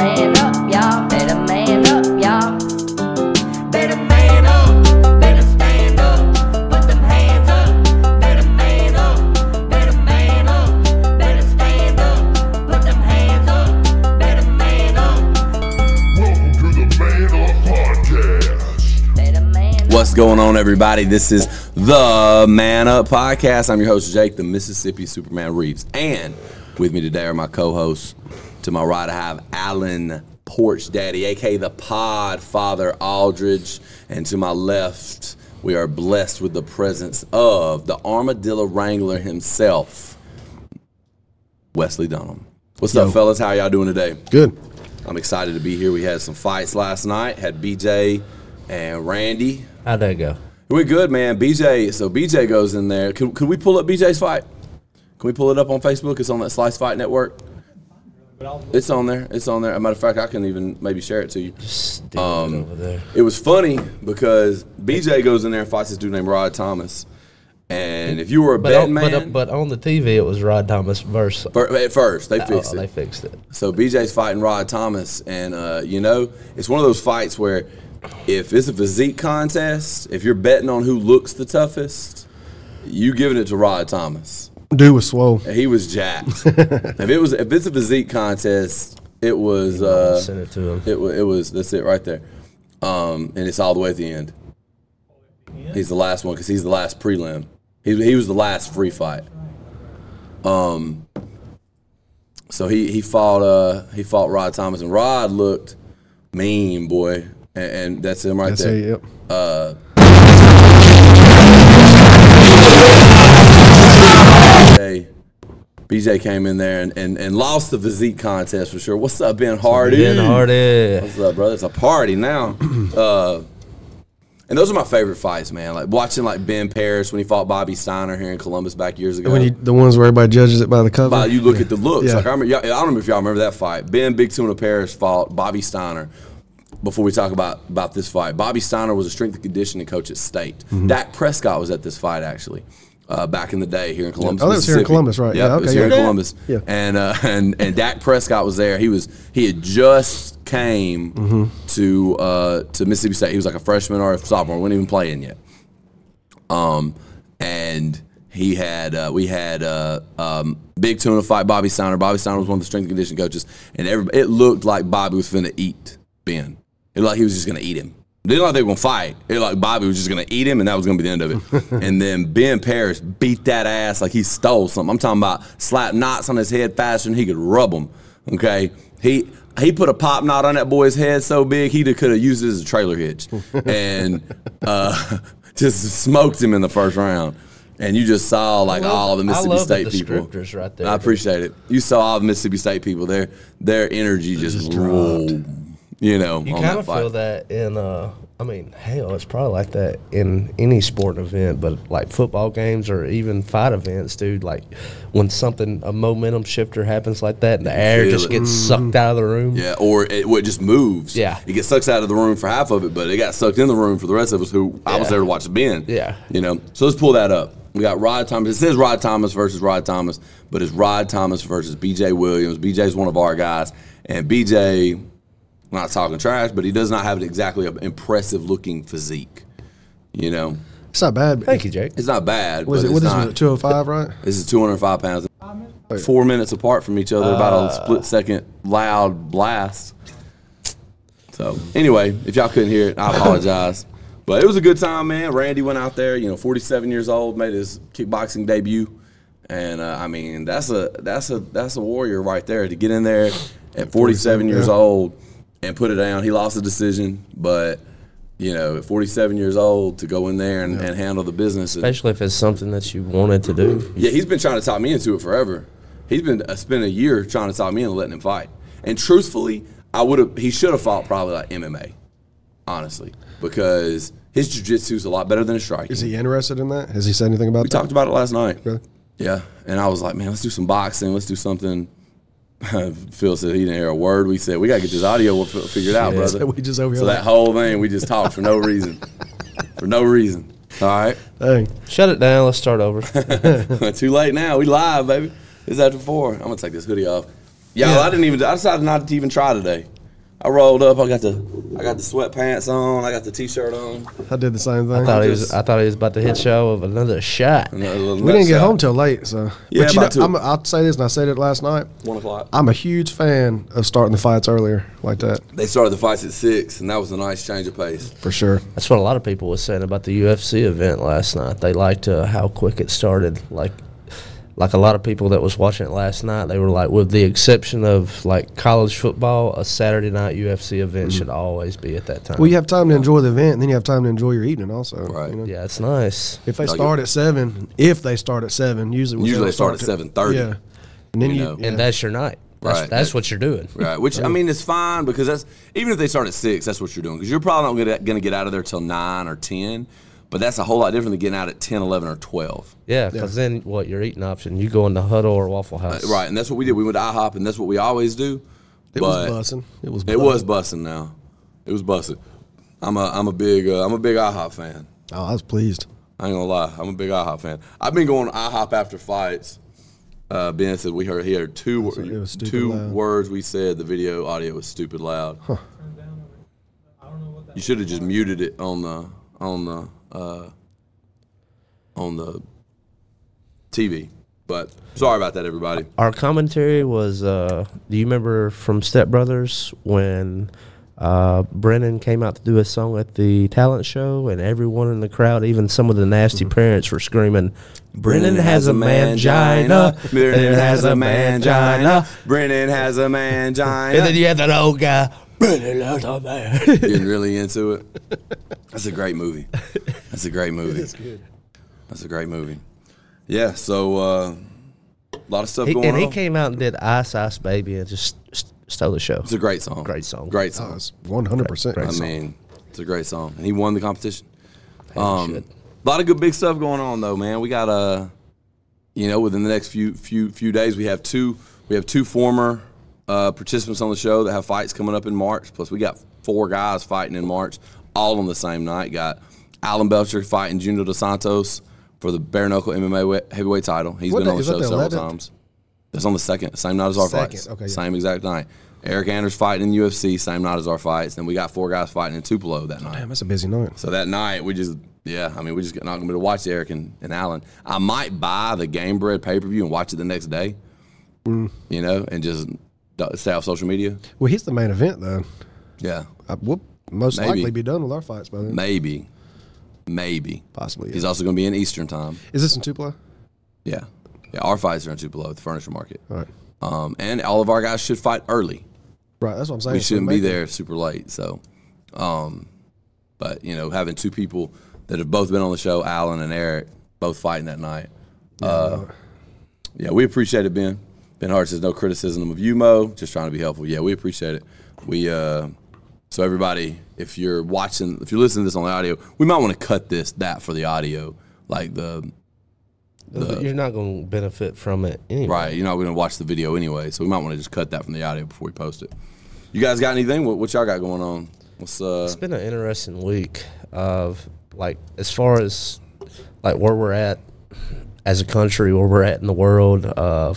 man up, y'all. Better man up, y'all. Better man up. Better stand up. Put them hands up. Better man up. Better man up. Better stand up. Put them hands up. Better man up. Welcome to the Man Up Podcast. Better man up. What's going on, everybody? This is the Man Up Podcast. I'm your host, Jake, the Mississippi Superman Reeves. And with me today are my co hosts. To my right, I have Alan Porch Daddy, aka the Pod Father Aldridge. And to my left, we are blessed with the presence of the Armadillo Wrangler himself, Wesley Dunham. What's up, fellas? How y'all doing today? Good. I'm excited to be here. We had some fights last night. Had BJ and Randy. How'd that go? It went good, man. BJ, so BJ goes in there. Could, could we pull up BJ's fight? Can we pull it up on Facebook? It's on that Slice Fight Network. It's on there. It's on there. As a matter of fact, I can even maybe share it to you. Stick Um, it over there. It was funny because BJ goes in there and fights this dude named Rod Thomas. And if you were a But betting on, man, but, but on the TV, it was Rod Thomas versus. at first they Oh, fixed it. they fixed it. So BJ's fighting Rod Thomas, and uh, you know, it's one of those fights where if it's a physique contest, if you're betting on who looks the toughest, you giving it to Rod Thomas. Dude was swole. He was jacked. if it was, if it's a physique contest, it was. Uh, Send it to him. it, wa- it was. That's it right there. Um, and it's all the way at the end. He's the last one because he's the last prelim. He, he was the last free fight. Um. So he he fought uh he fought Rod Thomas and Rod looked mean boy and, and that's him right That's there. it. Yep. BJ, BJ came in there and, and, and lost the physique contest for sure. What's up, Ben Hardy? Ben Hardy. What's up, brother? It's a party now. uh, and those are my favorite fights, man. Like watching like Ben Paris when he fought Bobby Steiner here in Columbus back years ago. When you, the ones where everybody judges it by the cover. By you look at the looks. Yeah. Like I remember, y'all- I don't remember if y'all remember that fight. Ben Big Tuna Paris fought Bobby Steiner. Before we talk about about this fight, Bobby Steiner was a strength and conditioning coach at State. Mm-hmm. Dak Prescott was at this fight actually. Uh, back in the day here in Columbus. Oh, that was here in Columbus, right. Yep, Yeah, it was okay, here in. Columbus. Yeah. And uh, and and Dak Prescott was there. He was he had just came Mm-hmm. to uh, to Mississippi State. He was like a freshman or a sophomore. wasn't even playing yet. Um, and he had uh, we had uh, um, Big Tuna fight Bobby Steiner. Bobby Steiner was one of the strength and conditioning coaches, and everybody, it looked like Bobby was finna eat Ben. It looked like he was just gonna eat him. Didn't look like they were gonna fight. It like Bobby was just gonna eat him, and that was gonna be the end of it. and then Ben Parrish beat that ass like he stole something. I'm talking about slap knots on his head faster than he could rub them. Okay, he he put a pop knot on that boy's head so big he could have used it as a trailer hitch, and uh, just smoked him in the first round. And you just saw like love- all the Mississippi love the State people. right there. I appreciate it. You saw all the Mississippi State people. Their their energy just, rolled. You know, You kind of feel that in, uh, I mean, hell, it's probably like that in any sporting event, but like football games or even fight events, dude. Like when something, a momentum shifter happens like that, and the air just it. gets sucked out of the room. Yeah, or it, well, it just moves. Yeah. it gets sucked out of the room for half of it, but it got sucked in the room for the rest of us who I was there to watch Ben. Yeah. you know. So let's pull that up. We got Rod Thomas. It says Rod Thomas versus Rod Thomas, but it's Rod Thomas versus B.J. Williams. B.J.'s one of our guys, and B.J. I'm not talking trash, but he does not have exactly an impressive looking physique. You know, It's not bad. Thank you, Jake. it's not bad. Was but it, it's what is it, 205, right? This is 205 pounds. Four minutes apart from each other, about a split second loud blast. So, anyway, if y'all couldn't hear it, I apologize. but it was a good time, man. Randy went out there, you know, 47 years old, made his kickboxing debut. And uh, I mean, that's a that's a that's a warrior right there to get in there at 47 years yeah. old and put it down. He lost the decision, but you know, at 47 years old to go in there and, and handle the business. and- Especially if it's something that you wanted to do. yeah, he's been trying to talk me into it forever. He's been uh, spent a year trying to talk me into letting him fight. And truthfully, I would have. He should have fought probably like MMA, honestly, because his jiu-jitsu is a lot better than his striking. Is he interested in that? Has he said anything about we that? talked about it last night. Really? Yeah, and I was like, man, let's do some boxing. Let's do something. Phil said he didn't hear a word. We said we gotta get this audio figured out, Yeah. brother. We just over here so like- that whole thing we just talked for no reason, for no reason. All right. Dang. Shut it down. Let's start over. Too late now. We live, baby. It's after four. I'm gonna take this hoodie off. Y'all, yeah, I didn't even. I decided not to even try today. I rolled up. I got the I got the sweatpants on. I got the t-shirt on. I did the same thing. I thought he was. I thought he was about to hit show of another shot. and a little we didn't get shot. home till late, so. Yeah, but you about know, two. I'm, I'll say this, and I said it last night. one o'clock. I'm a huge fan of starting the fights earlier like that, They started the fights at six, and that was a nice change of pace. for sure. That's what a lot of people were saying about the UFC event last night. They liked uh, how quick it started. Like, like a lot of people that was watching it last night, they were like, with the exception of like college football, a Saturday night UFC event mm-hmm. should always be at that time. Well, you have time to enjoy the event, and then you have time to enjoy your evening also. Right. You know? yeah, it's nice. If they Like start it- at seven, if they start at seven, usually Usually they'll start at 7:30, Yeah, and then you you, know. yeah. And that's your night. That's, Right. that's That- what you're doing. Right, which I mean is fine because that's even if they start at six, that's what you're doing because you're probably not going to get out of there till nine or ten. But that's a whole lot different than getting out at 10, 11, or twelve. Yeah, because then what your eating option? You go in the huddle or Waffle House. Uh, Right, and that's what we did. We went to IHOP, and that's what we always do. it was bussing. It was. It was bussing. bussing. Now, it was bussing. I'm a I'm a big uh, I'm a big IHOP fan. Oh, I was pleased. I ain't gonna lie, I'm a big IHOP fan. I've been going to IHOP after fights. Uh, ben said we heard he heard two was two loud. words we said. The video audio was stupid loud. You should have just muted it on the on the uh, on the TV. But sorry about that, everybody. Our commentary was. Uh, do you remember from Step Brothers when uh, Brennan came out to do a song at the talent show, and everyone in the crowd, even some of the nasty Mm-hmm. parents, were screaming, "Brennan has a mangina! Brennan has a mangina. Brennan has a mangina. And then you had that old guy. Brennan has a man. getting really into it. That's a great movie. That's a great movie. That's good. That's a great movie. Yeah, so uh, a lot of stuff He- going and on. And he came out and did "Ice Ice Baby" and just st- stole the show. it's a great song. Great song. Great Oh, song. it's one hundred percent. Great I song. mean, it's a great song, and he won the competition. Hey, Um, a lot of good big stuff going on though, man. We got uh, you know, within the next few few few days, we have two we have two former uh, participants on the show that have fights coming up in March. Plus, we got four guys fighting in March, all on the same night. Got Alan Belcher fighting Junior Dos Santos for the bare knuckle MMA heavyweight title. He's What been day- on the show the several 11th? times. That's on the second, same night as our Second, fights. okay, yeah. Same exact night. Eryk Anders fighting in UFC, same night as our fights. Then we got four guys fighting in Tupelo that night. Damn, that's a busy night. So that night, we just, yeah, I mean, we just not going to be able to watch Eryk and, and Alan. I might buy the Gamebred pay per view and watch it the next day, Mm. you know, and just stay off social media. Well, he's the main event though. Yeah, I, we'll most Maybe. likely be done with our fights by then. maybe, maybe. Possibly. He's also going to be in Eastern time. Is this in Tupelo? Yeah, yeah. Our fights are in Tupelo at the furniture market, All right. um, and all of our guys should fight early. Right. That's what I'm saying. we shouldn't be there super late. So, um, but you know, having two people that have both been on the show, Alan and Eryk, both fighting that night. Uh, yeah, we appreciate it, Ben. Ben Hart says no criticism of you, Mo. Just trying to be helpful. Yeah, we appreciate it. We uh, so everybody, if you're watching, if you're listening to this on the audio, we might want to cut this that for the audio, like the You're not going to benefit from it anyway. right. You're not going to watch the video anyway, so we might want to just cut that from the audio before we post it. You guys got anything? What, what y'all got going on? What's uh? It's been an interesting week of like as far as like where we're at as a country, where we're at in the world. Uh,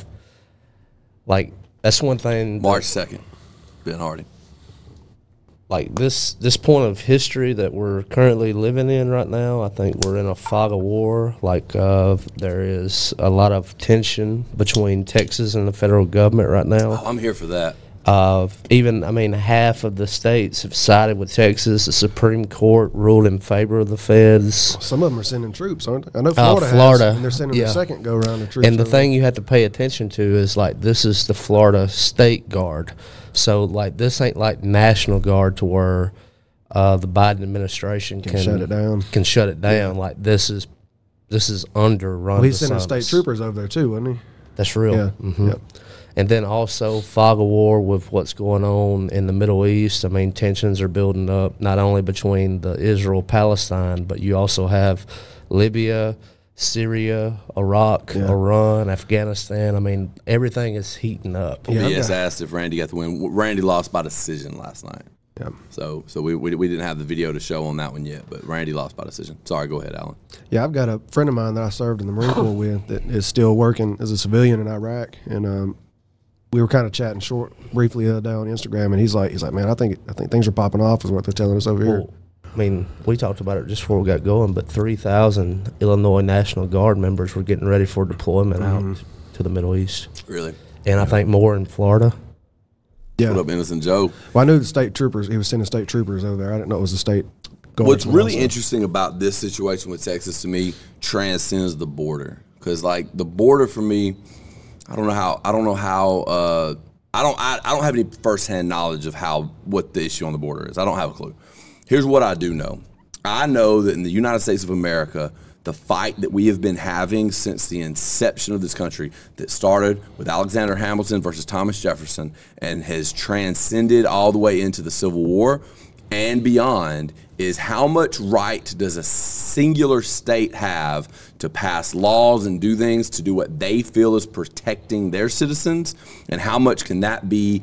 like that's one thing. March second, Ben Hardy. like this this point of history that we're currently living in right now i think we're in a fog of war like uh, there is a lot of tension between texas and the federal government right now Oh, I'm here for that. Uh, even i mean half of the states have sided with texas the supreme court ruled in favor of the feds Some of them are sending troops, aren't they? I know Florida. Uh, Florida, and they're sending yeah. the second go round of troops. And the thing you have to pay attention to is like this is the Florida State Guard, so like this ain't like National Guard to where uh, the Biden administration can, shut it down. Can shut it down. Like this is this is under Ron. Well, he's sending state troopers over there too, wasn't he? That's real. Yeah. Mhm. Yep. And then also fog of war with what's going on in the Middle East. I mean, tensions are building up not only between the Israel Palestine, but you also have Libya, Syria, Iraq, Yeah. Iran, Afghanistan. I mean, everything is heating up. Yeah, BS I've asked if Randy got the win. Randy lost by decision last night. Yeah. So so we, we, we didn't have the video to show on that one yet, but Randy lost by decision. Sorry, go ahead, Alan. Yeah, I've got a friend of mine that I served in the Marine Corps with that is still working as a civilian in Iraq, and um, we were kind of chatting short briefly the other day on Instagram, and he's like, he's like, man, I think I think things are popping off, is what they're telling us over here. Well, I mean, we talked about it just before we got going, but 3,000 Illinois National Guard members were getting ready for deployment out mm-hmm. to the Middle East. Really? And I think more in Florida. Yeah. What up, Innocent Joe? Well, I knew the state troopers. He was sending state troopers over there. I didn't know it was the state. guards What's really also. interesting about this situation with Texas to me transcends the border because like the border for me, I don't know how I don't know how uh, I don't I, I don't have any firsthand knowledge of how what the issue on the border is. I don't have a clue. Here's what I do know. I know that in the United States of America, the fight that we have been having since the inception of this country, that started with Alexander Hamilton versus Thomas Jefferson and has transcended all the way into the Civil War and beyond, is how much right does a singular state have to pass laws and do things to do what they feel is protecting their citizens, and how much can that be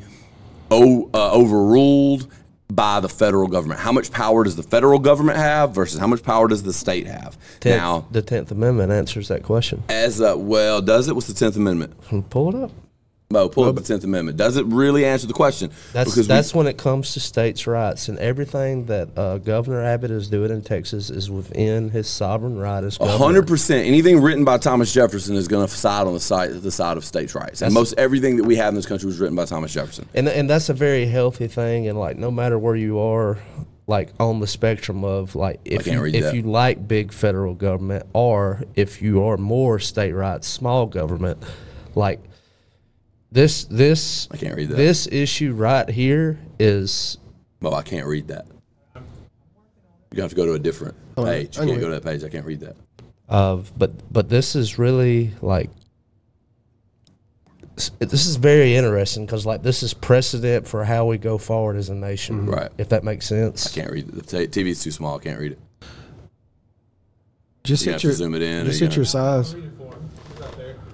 o- uh, overruled by the federal government. How much power does the federal government have versus how much power does the state have? Tenth- now, the 10th Amendment answers that question. as a, well, does it? What's the Tenth Amendment? Pull it up. Mo, pull up the Tenth Amendment. Does it really answer the question? That's we- that's when it comes to states' rights, and everything that uh, Governor Abbott is doing in Texas is within his sovereign right as hundred percent. Anything written by Thomas Jefferson is going to side on the side the side of states' rights, and most everything that we have in this country was written by Thomas Jefferson. and and that's a very healthy thing. And like, no matter where you are, like on the spectrum of like, if you, if that. you like big federal government, or if you are more state rights, small government, like this this I can't read that. this issue right here is Mo, I can't read that. You're gonna have to go to a different Oh, page. You I can't know. go to that page. I can't read that. of but but this is really like s- this is very interesting because like this is precedent for how we go forward as a nation mm-hmm. Right. if that makes sense I can't read it. The t- is too small. I can't read it. Just You hit have your zoom it in. Just or you hit your gotta- size.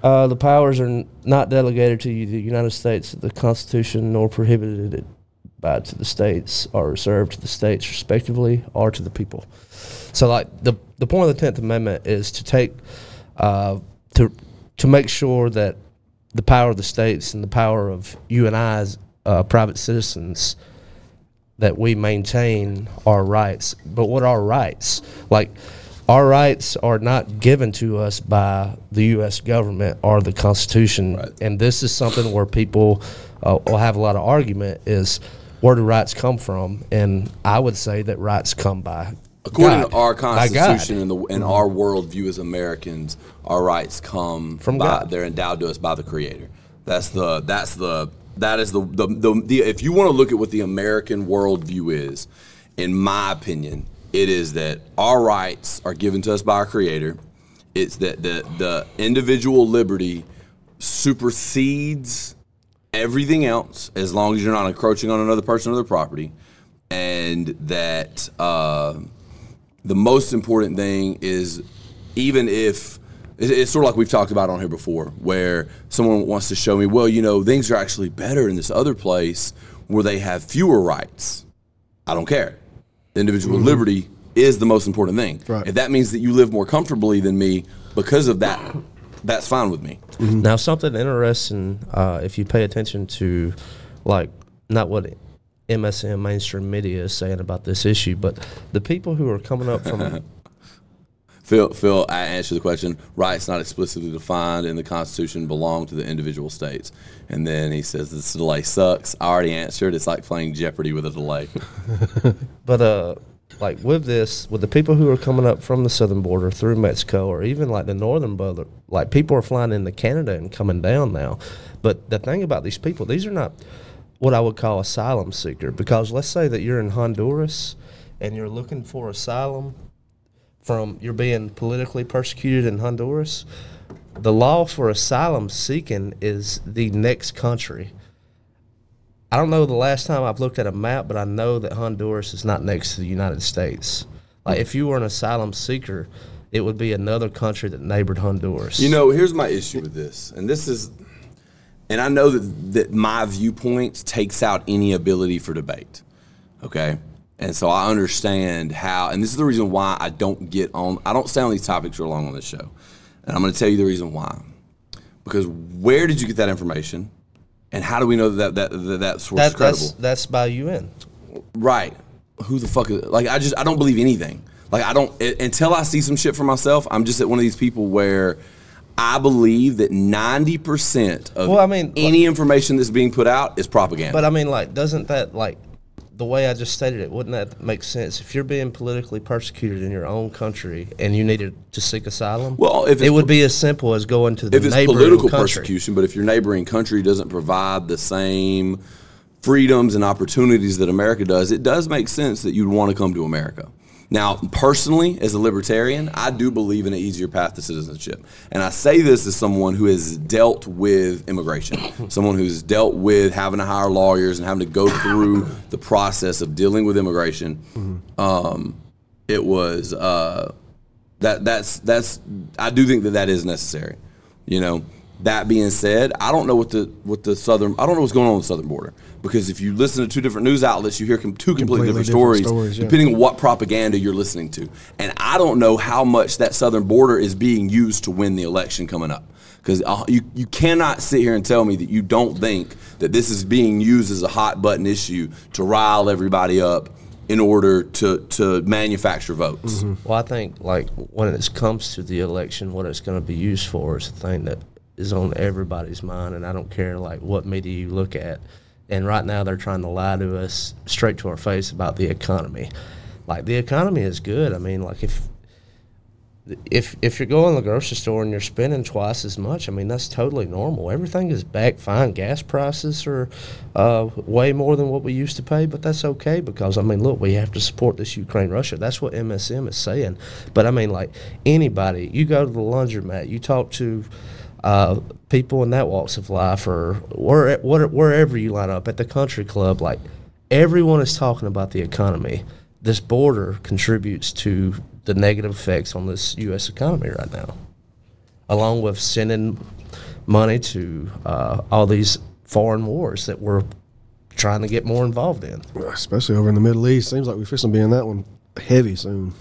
Uh, the powers are not delegated to the united states the constitution nor prohibited it by to the states are reserved to the states respectively or to the people so like the the point of the 10th amendment is to take uh, to to make sure that the power of the states and the power of you and I as uh, private citizens that we maintain our rights. But what are rights? Like our rights are not given to us by the U.S. government or the Constitution, Right. and this is something where people uh, will have a lot of argument: is where do rights come from? And I would say that rights come by According God, to our constitution and the and our worldview as Americans, our rights come From by, God. They're endowed to us by the Creator. That's the that's the that is the the, the, the if you want to look at what the American worldview is, in my opinion, it is that our rights are given to us by our Creator. It's that the the individual liberty supersedes everything else as long as you're not encroaching on another person or their property, and that. Uh, the most important thing is even if it's sort of like we've talked about on here before where someone wants to show me well you know things are actually better in this other place where they have fewer rights i don't care the individual liberty is the most important thing. Right. if that means that you live more comfortably than me because of that that's fine with me. Now, something interesting, uh, if you pay attention to, like, not what MSM mainstream media is saying about this issue, but the people who are coming up from Phil, Phil, I answered the question. Rights not explicitly defined in the Constitution belong to the individual states. And then he says this delay sucks. I already answered. It's like playing Jeopardy with a delay. But uh, like with this, with the people who are coming up from the southern border through Mexico, or even like the northern border, like people are flying into Canada and coming down now. But the thing about these people, these are not what I would call asylum seeker. Because let's say that you're in Honduras and you're looking for asylum from you're being politically persecuted in Honduras. The law for asylum seeking is the next country. I don't know the last time I've looked at a map, but I know that Honduras is not next to the United States. Like if you were an asylum seeker, it would be another country that neighbored Honduras. You know, here's my issue with this, and this is, and I know that that my viewpoint takes out any ability for debate. Okay, and so I understand how, and this is the reason why I don't get on. I don't stay on these topics real long on this show, and I'm going to tell you the reason why. Because where did you get that information? And how do we know that that, that, that source That, is credible? that's that's by UN. Right. Who the fuck is like I just I don't believe anything. Like I don't i- until I see some shit for myself, I'm just at one of these people where I believe that 90% of Well, I mean, any information that's being put out is propaganda. But I mean, like, doesn't that like the way I just stated it? Wouldn't that make sense? If you're being politically persecuted in your own country and you needed to seek asylum, Well, if it would be as simple as going to the if it's political country. persecution, but if your neighboring country doesn't provide the same freedoms and opportunities that America does, it does make sense that you'd want to come to America. Now, personally, as a libertarian, I do believe in an easier path to citizenship. And I say this as someone who has dealt with immigration, someone who's dealt with having to hire lawyers and having to go through the process of dealing with immigration. Um, it was uh, that that's that's I do think that that is necessary. You know, that being said, I don't know what the what the southern I don't know what's going on with the southern border because if you listen to two different news outlets, you hear com- two completely, Completely different, different stories, stories, yeah. depending on what propaganda you're listening to. And I don't know how much that southern border is being used to win the election coming up. Because uh, you, you cannot sit here and tell me that you don't think that this is being used as a hot button issue to rile everybody up in order to, to manufacture votes. Well, I think like when it comes to the election, what it's going to be used for is the thing that is on everybody's mind, and I don't care like what media you look at. And right now, they're trying to lie to us straight to our face about the economy. Like the economy is good. I mean, like if if if you're going to the grocery store and you're spending twice as much, I mean that's totally normal. Everything is back fine. Gas prices are uh, way more than what we used to pay, but that's okay because I mean, look, we have to support this Ukraine Russia. That's what MSM is saying. But I mean, like anybody, you go to the laundromat, you talk to uh, people in that walks of life, or where, where, wherever you line up at the country club, like everyone is talking about the economy. This border contributes to the negative effects on this U.S. economy right now, along with sending money to uh, all these foreign wars that we're trying to get more involved in. Especially over in the Middle East. Seems like we're fixing to be in that one heavy soon.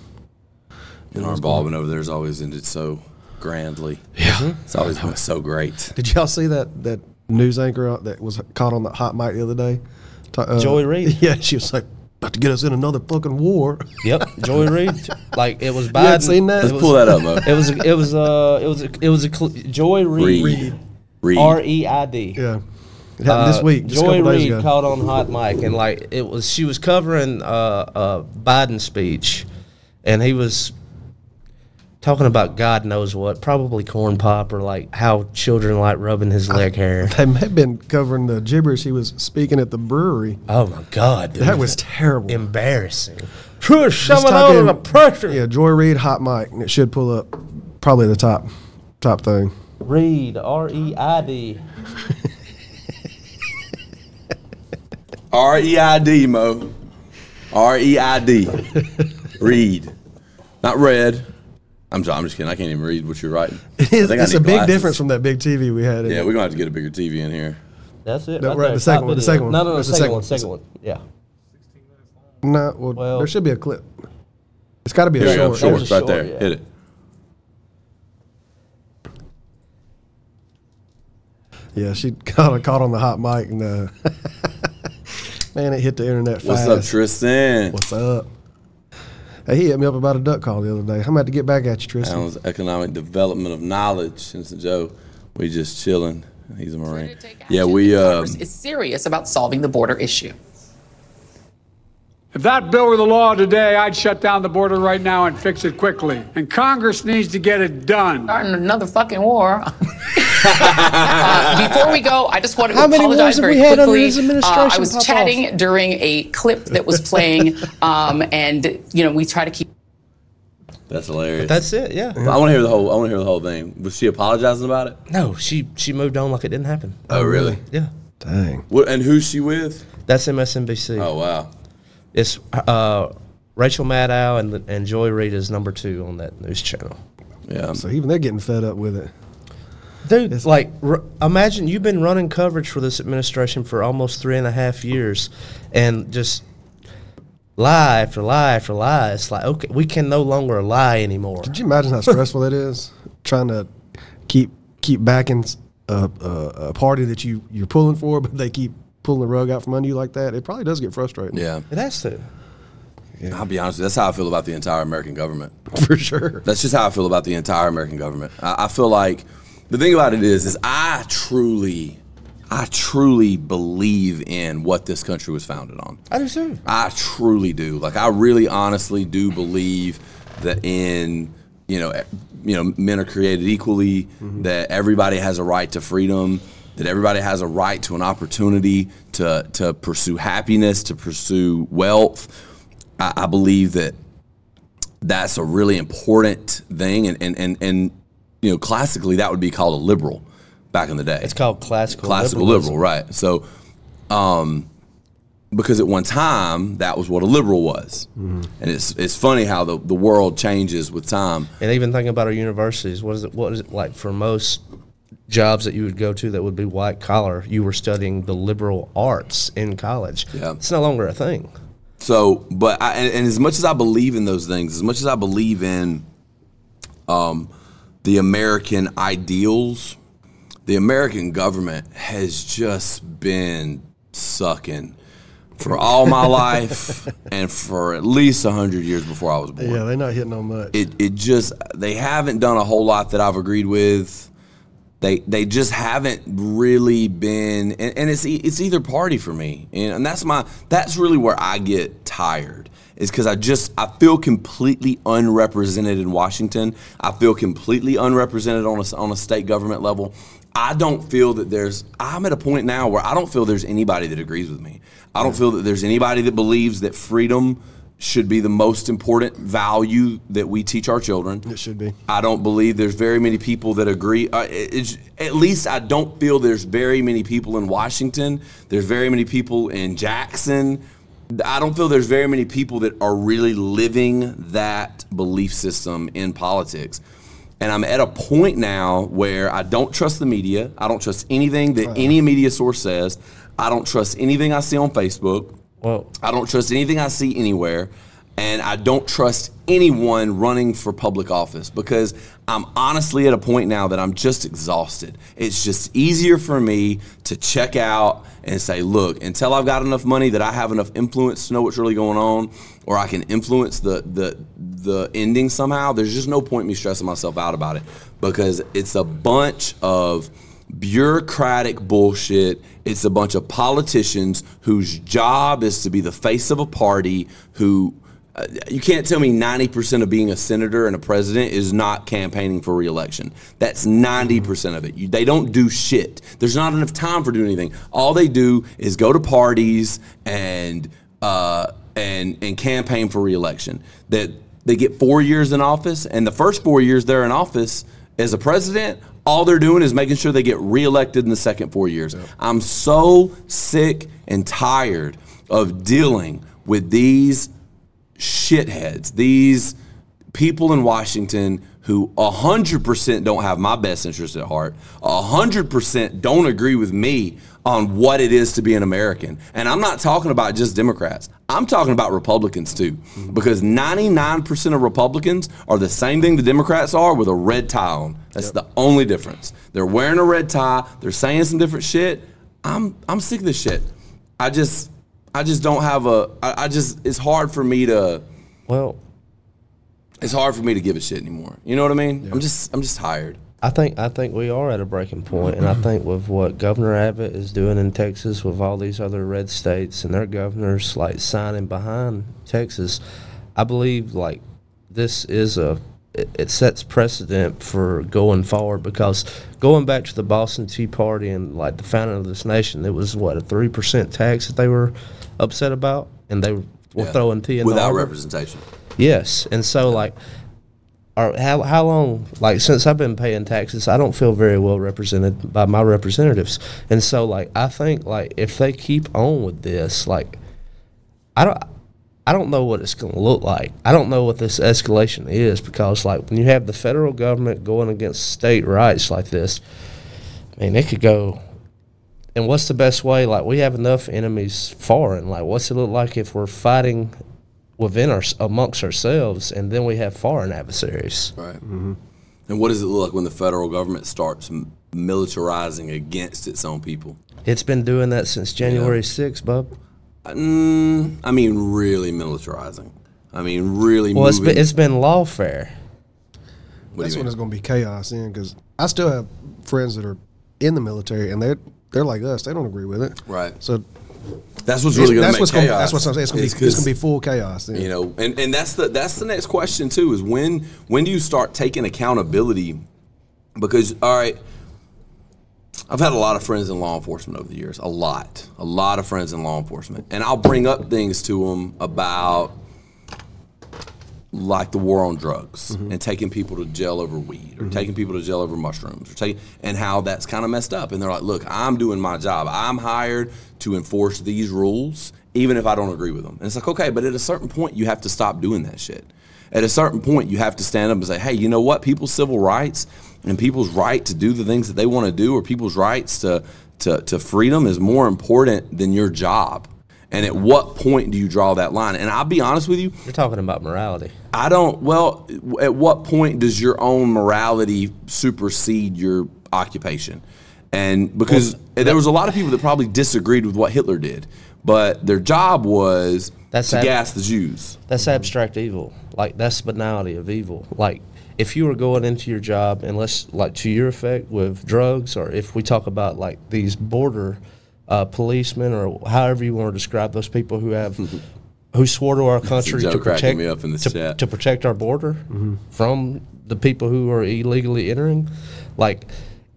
And our involvement over there has always ended so grandly. Yeah. It's always been so great. Did y'all see that that news anchor that was caught on the hot mic the other day? Uh, Joy Reid. Yeah, she was like, about to get us in another fucking war. Yep, Joy Reid. Like it was Biden. hadn't seen that? Let's was, pull that up, Mo. It was. A, it was. Uh. It was. A, it was a. Cl- Joy Reid. Read. Read. R E I D. Yeah. It happened this Uh, week, just Joy Reid ago. called on hot mic, and like it was, she was covering uh, uh, Biden's speech, and he was talking about God knows what, probably corn pop or like how children like rubbing his leg hair. They may have been covering the gibberish he was speaking at the brewery. Oh my God, dude. That was terrible. embarrassing. Just Shoving type on the pressure. Yeah, Joy Reid hot mic, and it should pull up probably the top top thing. Reid, R E I D. R E I D, Mo. R E I D. Read. Not red. I'm, sorry, I'm just kidding. I can't even read what you're writing. It is, I think I it's a need big glasses. difference from that big TV we had. Yeah, we're going to have to get a bigger TV in here. That's it. No, right right, the second top one, the second one. No, no, no, the second second one, one. second one. Yeah. No, well, Well- there should be a clip. It's got to be a we go. short. Shorts There's a right short, there. yeah. Hit it. Yeah, she got caught on the hot mic, and uh, man, it hit the internet fast. What's up, Tristan? What's up? Hey, he hit me up about a duck call the other day. I'm about to get back at you, Tristan. Sounds economic development of knowledge. Since Joe, we just chilling. He's a Marine. Yeah, we. Um, is serious about solving the border issue. If that bill were the law today, I'd shut down the border right now and fix it quickly. And Congress needs to get it done. Starting another fucking war. Uh, before we go, I just wanted to How many wars apologize have very we had under quickly. his Uh, I was Popov? chatting during a clip that was playing, um, and you know we try to keep. that's hilarious. That's it. Yeah. I want to hear the whole. I want to hear the whole thing. Was she apologizing about it? No, she she moved on like it didn't happen. Oh, really? Yeah. Dang. What? And who's she with? That's MSNBC. Oh, wow. It's uh, Rachel Maddow and and Joy Reid is number two on that news channel. Yeah. So even they're getting fed up with it. Dude, it's like, r- imagine you've been running coverage for this administration for almost three and a half years, and just lie after lie after lie. It's like, okay, we can no longer lie anymore. Could you imagine how stressful it is trying to keep keep backing a party that you you're pulling for, but they keep pulling the rug out from under you like that, it probably does get frustrating. Yeah. It has to. I'll be honest. with you, That's how I feel about the entire American government. for sure. That's just how I feel about the entire American government. I, I feel like the thing about it is, is I truly, I truly believe in what this country was founded on. I do too. I truly do. Like I really honestly do believe that in you know, you know, men are created equally, mm-hmm. that everybody has a right to freedom, that everybody has a right to an opportunity to to pursue happiness, to pursue wealth. I, I believe that that's a really important thing and, and, and, and you know, classically that would be called a liberal back in the day It's called classical. classical liberalism. liberal, right? So, um, because at one time that was what a liberal was, Mm-hmm. and it's it's funny how the, the world changes with time. And even thinking about our universities, what is it? What is it like for most jobs that you would go to that would be white collar? You were studying the liberal arts in college. Yeah. it's no longer a thing. So, but I, and, and as much as I believe in those things, as much as I believe in um, the American ideals, the American government has just been sucking for all my life and for at least hundred years before I was born. Yeah, they're not hitting on much. it it just they haven't done a whole lot that I've agreed with. They they just haven't really been, and, and it's it's either party for me, and, and that's my that's really where I get tired. Is because I just I feel completely unrepresented in Washington. I feel completely unrepresented on a on a state government level. I don't feel that there's. I'm at a point now where I don't feel there's anybody that agrees with me. I don't feel that there's anybody that believes that freedom should be the most important value that we teach our children. It should be. I don't believe there's very many people that agree. Uh, at least I don't feel there's very many people in Washington. There's very many people in Jackson. I don't feel there's very many people that are really living that belief system in politics. And I'm at a point now where I don't trust the media. I don't trust anything that any media source says. I don't trust anything I see on Facebook. Well, I don't trust anything I see anywhere. And I don't trust anyone running for public office because I'm honestly at a point now that I'm just exhausted. It's just easier for me to check out and say, look, until I've got enough money that I have enough influence to know what's really going on, or I can influence the the the ending somehow, there's just no point in me stressing myself out about it because it's a bunch of bureaucratic bullshit. It's a bunch of politicians whose job is to be the face of a party who uh, you can't tell me 90% of being a senator and a president is not campaigning for reelection. That's 90% of it. You, they don't do shit. There's not enough time for doing anything. All they do is go to parties and uh, and and campaign for reelection. That they get 4 years in office and the first 4 years they're in office as a president, all they're doing is making sure they get reelected in the second 4 years. I'm so sick and tired of dealing with these shitheads, these people in Washington who 100% don't have my best interest at heart, 100% don't agree with me on what it is to be an American. And I'm not talking about just Democrats. I'm talking about Republicans too. Mm-hmm. Because 99% of Republicans are the same thing the Democrats are with a red tie on. That's the only difference. They're wearing a red tie, they're saying some different shit. I'm I'm sick of this shit. I just I just don't have a. I, I just. It's hard for me to. well, It's hard for me to give a shit anymore. You know what I mean? I'm just. I'm just tired. I think I think we are at a breaking point, and I mm-hmm. think with what Governor Abbott is doing in Texas, with all these other red states and their governors like signing behind Texas, I believe like this is a it, it sets precedent for going forward because going back to the Boston Tea Party and like the founding of this nation, it was what a three percent tax that they were upset about, and they were Yeah. throwing tea in the without representation. Yes, and so like, are how how long? Like since I've been paying taxes, I don't feel very well represented by my representatives, and so like I think like if they keep on with this, like, I don't. I don't know what it's going to look like. I don't know what this escalation is because, like, when you have the federal government going against state rights like this, I mean, it could go. And what's the best way? Like, we have enough enemies foreign. Like, what's it look like if we're fighting within our amongst ourselves, and then we have foreign adversaries. Right. And what does it look like when the federal government starts militarizing against its own people. It's been doing that since January 6th, bub. Mm, I mean, really militarizing. I mean, really Well, it's moving. been, it's been lawfare. what do That's when it's going to be chaos in because I still have friends that are in the military and they're they're like us. They don't agree with it. Right. So That's what's really going to make what's chaos. gonna, that's what I'm saying. It's going to be it's going to be full chaos. Then. you know and, and that's the that's the next question too is when when do you start taking accountability because all right i've had a lot of friends in law enforcement over the years a lot a lot of friends in law enforcement and i'll bring up things to them about like the war on drugs mm-hmm. and taking people to jail over weed or mm-hmm. taking people to jail over mushrooms or taking and how that's kind of messed up. And they're like look i'm doing my job. I'm hired to enforce these rules even if i don't agree with them. And it's like okay but at a certain point you have to stop doing that shit. At a certain point you have to stand up and say hey you know what? People's civil rights and people's right to do the things that they want to do or people's rights to, to, to freedom is more important than your job and at what point do you draw that line and i'll be honest with you You're talking about morality. I don't. Well, at what point does your own morality supersede your occupation? And because there was a lot of people that probably disagreed with what Hitler did, but their job was That's to ab- gas the Jews. That's abstract evil. Like that's banality of evil. Like if you were going into your job and let's like to your effect with drugs, or if we talk about like these border uh, policemen or however you want to describe those people who have who swore to our country to protect me up in this to, chat. to protect our border from the people who are illegally entering. Like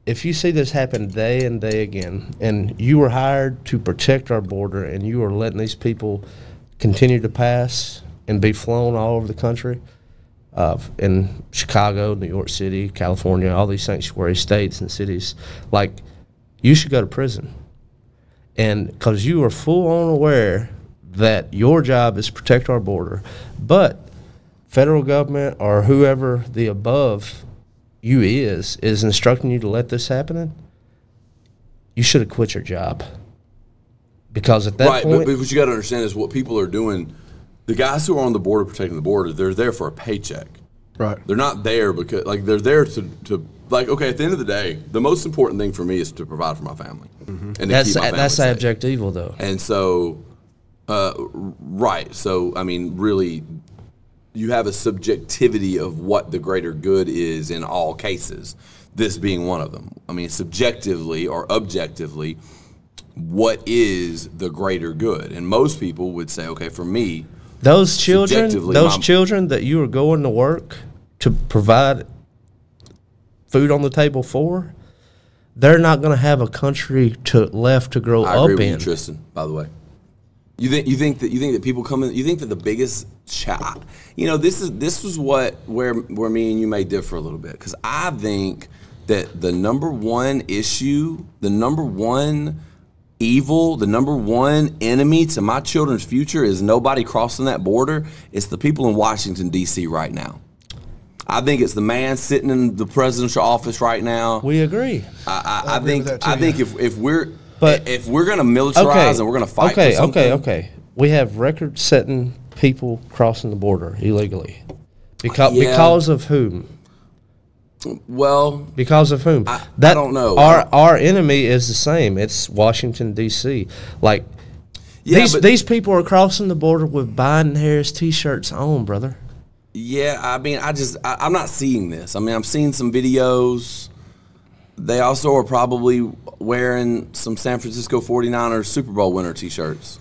if you see this happen day and day again, and you were hired to protect our border, and you are letting these people continue to pass and be flown all over the country, uh, in Chicago, New York City, California, all these sanctuary states and cities, like you should go to prison, and because you are full on aware that your job is to protect our border, but federal government or whoever the above you is is instructing you to let this happen, you should have quit your job. Because at that right, point, but, but what you got to understand is what people are doing. The guys who are on the border protecting the border, they're there for a paycheck. right. They're not there because like they're there to, to like okay. At the end of the day, the most important thing for me is to provide for my family and to that's my family that's safe. abject evil, though. And so, uh, right. So, I mean, really, you have a subjectivity of what the greater good is in all cases, this being one of them. I mean, subjectively or objectively, what is the greater good? And most people would say, okay, for me, Those children, those Mom- children that you are going to work to provide food on the table for, they're not going to have a country to left to grow I up in. you, Tristan. By the way, you think you think that you think that people come in. You think that the biggest cha You know, this is this was what where where me and you may differ a little bit because I think that the number one issue, the number one evil, the number one enemy to my children's future is nobody crossing that border. It's the people in Washington D.C. right now. I think it's the man sitting in the presidential office right now. We agree. I, I, I agree think with too, I think yeah. if, if we're But- if we're gonna militarize Okay. and we're gonna fight okay, for okay, okay. We have record-setting people crossing the border illegally. Because Yeah. because of whom? well, Because of whom? I- I don't know. Our our enemy is the same. It's Washington D.C. Like Yeah, these but- these people are crossing the border with Biden Harris T-shirts on, brother. Yeah, I mean, I just I, I'm not seeing this. I mean, I'm seeing some videos. They also are probably wearing some San Francisco 49ers Super Bowl winner T-shirts.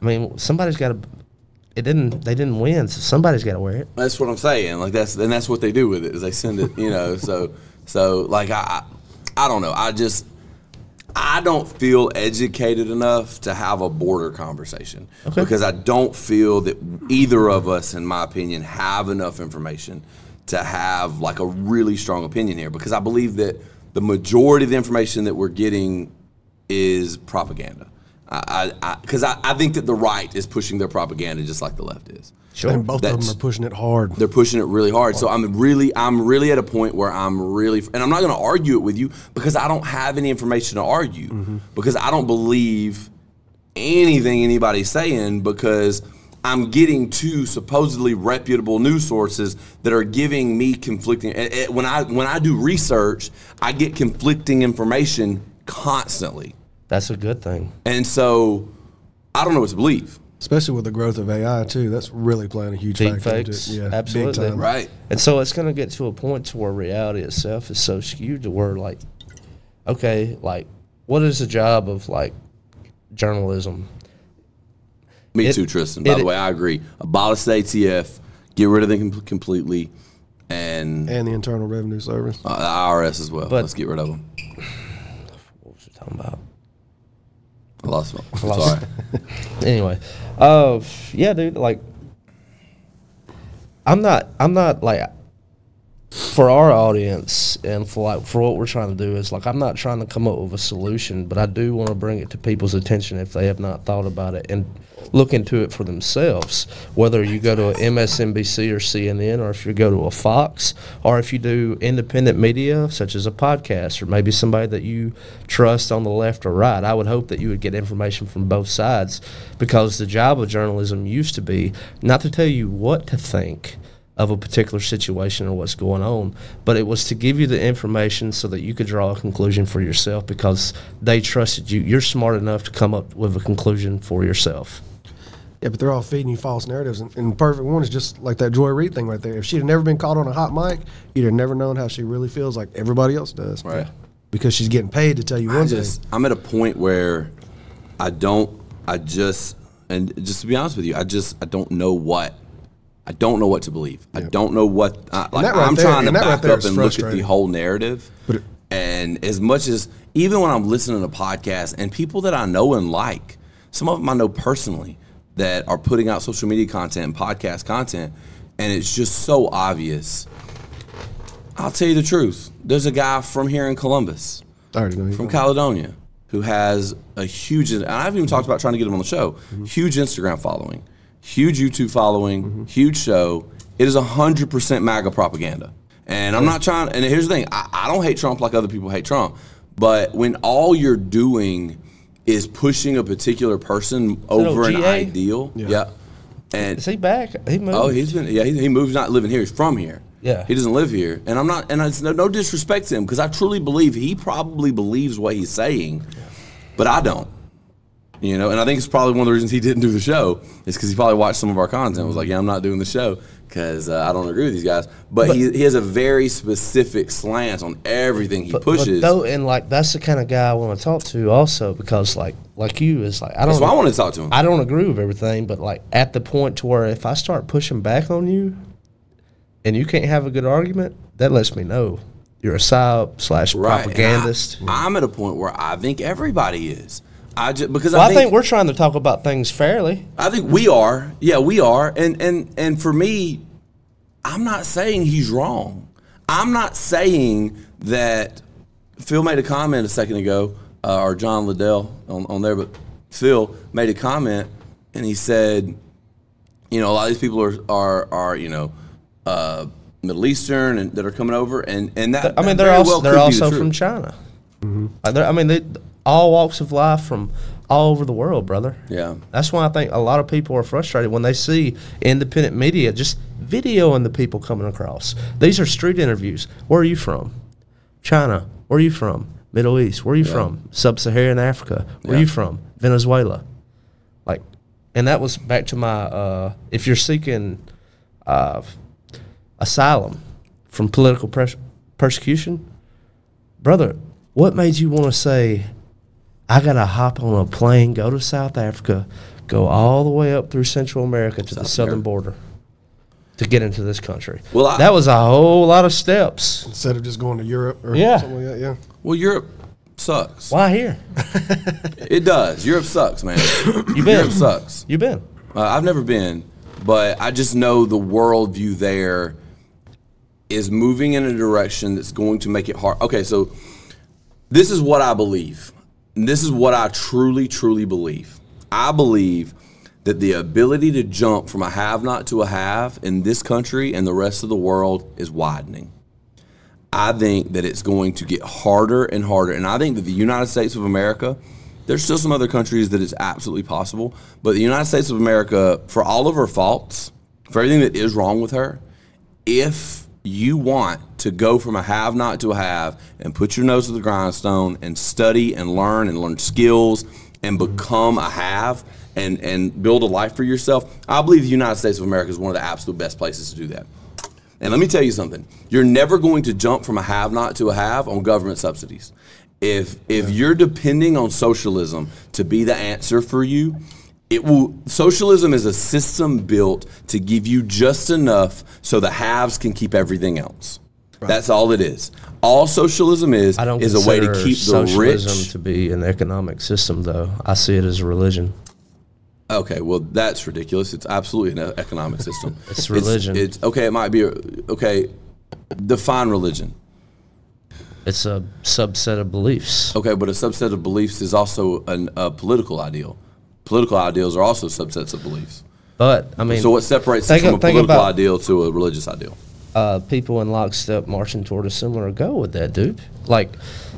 I mean, somebody's got to. It didn't. They didn't win, so somebody's got to wear it. That's what I'm saying. Like that's and that's what they do with it is they send it. You know, so so like I, I don't know. I just. I don't feel educated enough to have a border conversation Okay. because I don't feel that either of us, in my opinion, have enough information to have like a really strong opinion here. Because I believe that the majority of the information that we're getting is propaganda. I because I, 'cause I, I think that the right is pushing their propaganda just like the left is. And both of That's- them are pushing it hard. They're pushing it really hard. So I'm really, I'm really at a point where I'm really, and I'm not going to argue it with you because I don't have any information to argue mm-hmm. because I don't believe anything anybody's saying because I'm getting to supposedly reputable news sources that are giving me conflicting. When I when I do research, I get conflicting information constantly, That's a good thing. and so I don't know what to believe. Especially with the growth of AI too, that's really playing a huge Deep factor. into it. Yeah, absolutely. Big time. Right. And so it's going to get to a point to where reality itself is so skewed to where like, okay, like, what is the job of like journalism? Me It- too, Tristan. By it- the way, I agree. Abolish the ATF, get rid of them completely, and, And the Internal Revenue Service. uh, the IRS as well. But- Let's get rid of them. What was I talking about? I lost them. lost- Sorry. anyway, uh, yeah, dude. Like, I'm not. I'm not like for our audience and for like for what we're trying to do is like I'm not trying to come up with a solution, but I do want to bring it to people's attention if they have not thought about it and look into it for themselves. Whether you go to MSNBC or CNN, or if you go to a Fox, or if you do independent media such as a podcast, or maybe somebody that you trust on the left or right, I would hope that you would get information from both sides because the job of journalism used to be not to tell you what to think of a particular situation or what's going on, but it was to give you the information so that you could draw a conclusion for yourself because they trusted you. You're smart enough to come up with a conclusion for yourself. Yeah, but they're all feeding you false narratives. And, and the perfect one is just like that Joy Reid thing right there. If she'd have never been caught on a hot mic, you'd have never known how she really feels like everybody else does. Right. Because she's getting paid to tell you I one just thing. I'm at a point where I don't I just and just to be honest with you, I just I don't know what I don't know what to believe. I don't know what I, like, right I'm there- trying to that right back up and look at the whole narrative. It- and as much as even when I'm listening to podcasts and people that I know and like, some of them I know personally that are putting out social media content and podcast content, and it's just so obvious. I'll tell you the truth. There's a guy from here in Columbus I already know. from Caledonia who has a huge, and I've even talked about trying to get him on the show, mm-hmm. huge Instagram following, huge YouTube following, mm-hmm. huge show. It is 100% MAGA propaganda. And I'm not trying, and here's the thing I, I don't hate Trump like other people hate Trump, but when all you're doing is pushing a particular person over an ideal, yeah. And Is he back? He moved. Oh, he's been yeah. He, he moved, not living here. He's from here. Yeah. he doesn't live here, and I'm not. And it's no, no disrespect to him because I truly believe he probably believes what he's saying, but I don't. You know, and I think it's probably one of the reasons he didn't do the show is because he probably watched some of our content. and Was like, yeah, I'm not doing the show because uh, I don't agree with these guys. But, he, he has a very specific slant on everything he But- pushes. But though, and like that's the kind of guy I want to talk to also because like like you is like I don't. That's why I wanted to talk to him. I don't agree with everything, but like at the point to where if I start pushing back on you, and you can't have a good argument, that lets me know you're a psyop slash Right, and I- propagandist. I'm at a point where I think everybody is. I just because well, I I think, think we're trying to talk about things fairly. I think we are. Yeah, we are. And and and for me, I'm not saying he's wrong. I'm not saying that Phil made a comment a second ago, uh, or John Liddell on, on there, but Phil made a comment and he said, you know, a lot of these people are are are you know. Uh, Middle Eastern and that are coming over, and and that I mean, that they're also well they're could be the also from China. They're- I mean, they, all walks of life from all over the world, brother. Yeah. That's why I think a lot of people are frustrated when they see independent media just videoing the people coming across. These are street interviews. Where are you from? China. Where are you from? Middle East. Where are you from? Sub-Saharan Africa. Where are you from? Venezuela. Like, and that was back to my. Uh, if you're seeking uh, asylum from political pres- persecution, brother, what made you want to say, I got to hop on a plane, go to South Africa, go all the way up through Central America to the southern America. border to get into this country? Well, I- that was a whole lot of steps. Instead of just going to Europe or Yeah. something like that. Yeah. Well, Europe sucks. Why here? It does. Europe sucks, man. You been? Europe sucks. You been? Uh, I've never been, but I just know the worldview there is moving in a direction that's going to make it hard. Okay, so this is what I believe. This is what I truly, truly believe. I believe that the ability to jump from a have not to a have in this country and the rest of the world is widening. I think that it's going to get harder and harder. And I think that the United States of America There's still some other countries that it's absolutely possible, but the United States of America, for all of her faults, for everything that is wrong with her, if you want to go from a have not to a have and put your nose to the grindstone and study and learn and learn skills and become a have and, and build a life for yourself, I believe the United States of America is one of the absolute best places to do that. And let me tell you something. You're never going to jump from a have not to a have on government subsidies. If if you're depending on socialism to be the answer for you, it will socialism is a system built to give you just enough so the haves can keep everything else. That's all it is. All socialism is I don't is a way to keep the socialism rich. to be an economic system, though. I see it as a religion. Okay, well that's ridiculous. It's absolutely an economic system. It's religion. It's, okay. It might be okay. Define religion. It's a subset of beliefs. Okay, but a subset of beliefs is also an, a political ideal. Political ideals are also subsets of beliefs. But I mean, So what separates think from a political about- ideal to a religious ideal? uh, people in lockstep marching toward a similar goal with that, dude. Like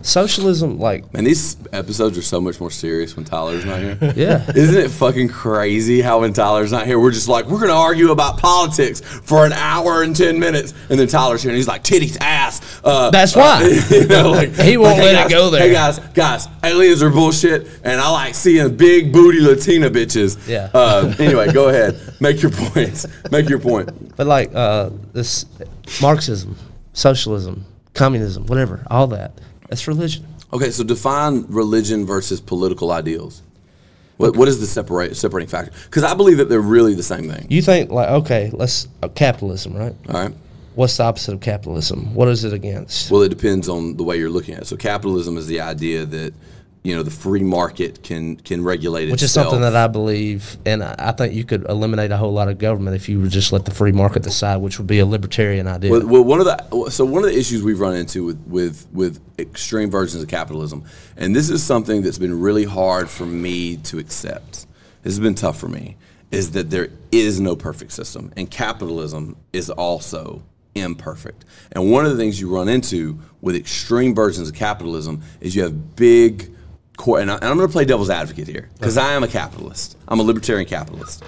socialism, like Man, these episodes are so much more serious when Tyler's not here. yeah. Isn't it fucking crazy how when Tyler's not here, we're just like, we're gonna argue about politics for an hour and ten minutes, and then Tyler's here and he's like, titties, ass. Uh, That's why. you know, like, He won't let it guys, go there. Hey guys, guys, aliens are bullshit, and I like seeing big booty Latina bitches. Yeah. Uh, anyway, go ahead, make your points. Make your point. But like uh, this Marxism, socialism, communism, whatever, all that. That's religion. Okay, so define religion versus political ideals. What, what is the separate, separating factor? Because I believe that they're really the same thing. You think like okay, let's uh, capitalism, right? All right. What's the opposite of capitalism? What is it against? Well, it depends on the way you're looking at it. So capitalism is the idea that you know the free market can can regulate it. Which is something that I believe, and I I think you could eliminate a whole lot of government if you would just let the free market decide, which would be a libertarian idea. Well, well, one of the so one of the issues we've run into with, with with extreme versions of capitalism, and this is something that's been really hard for me to accept. This has been tough for me. Is that there is no perfect system, and capitalism is also imperfect. And one of the things you run into with extreme versions of capitalism is you have big And, I, and I'm going to play devil's advocate here because I am a capitalist. I'm a libertarian capitalist.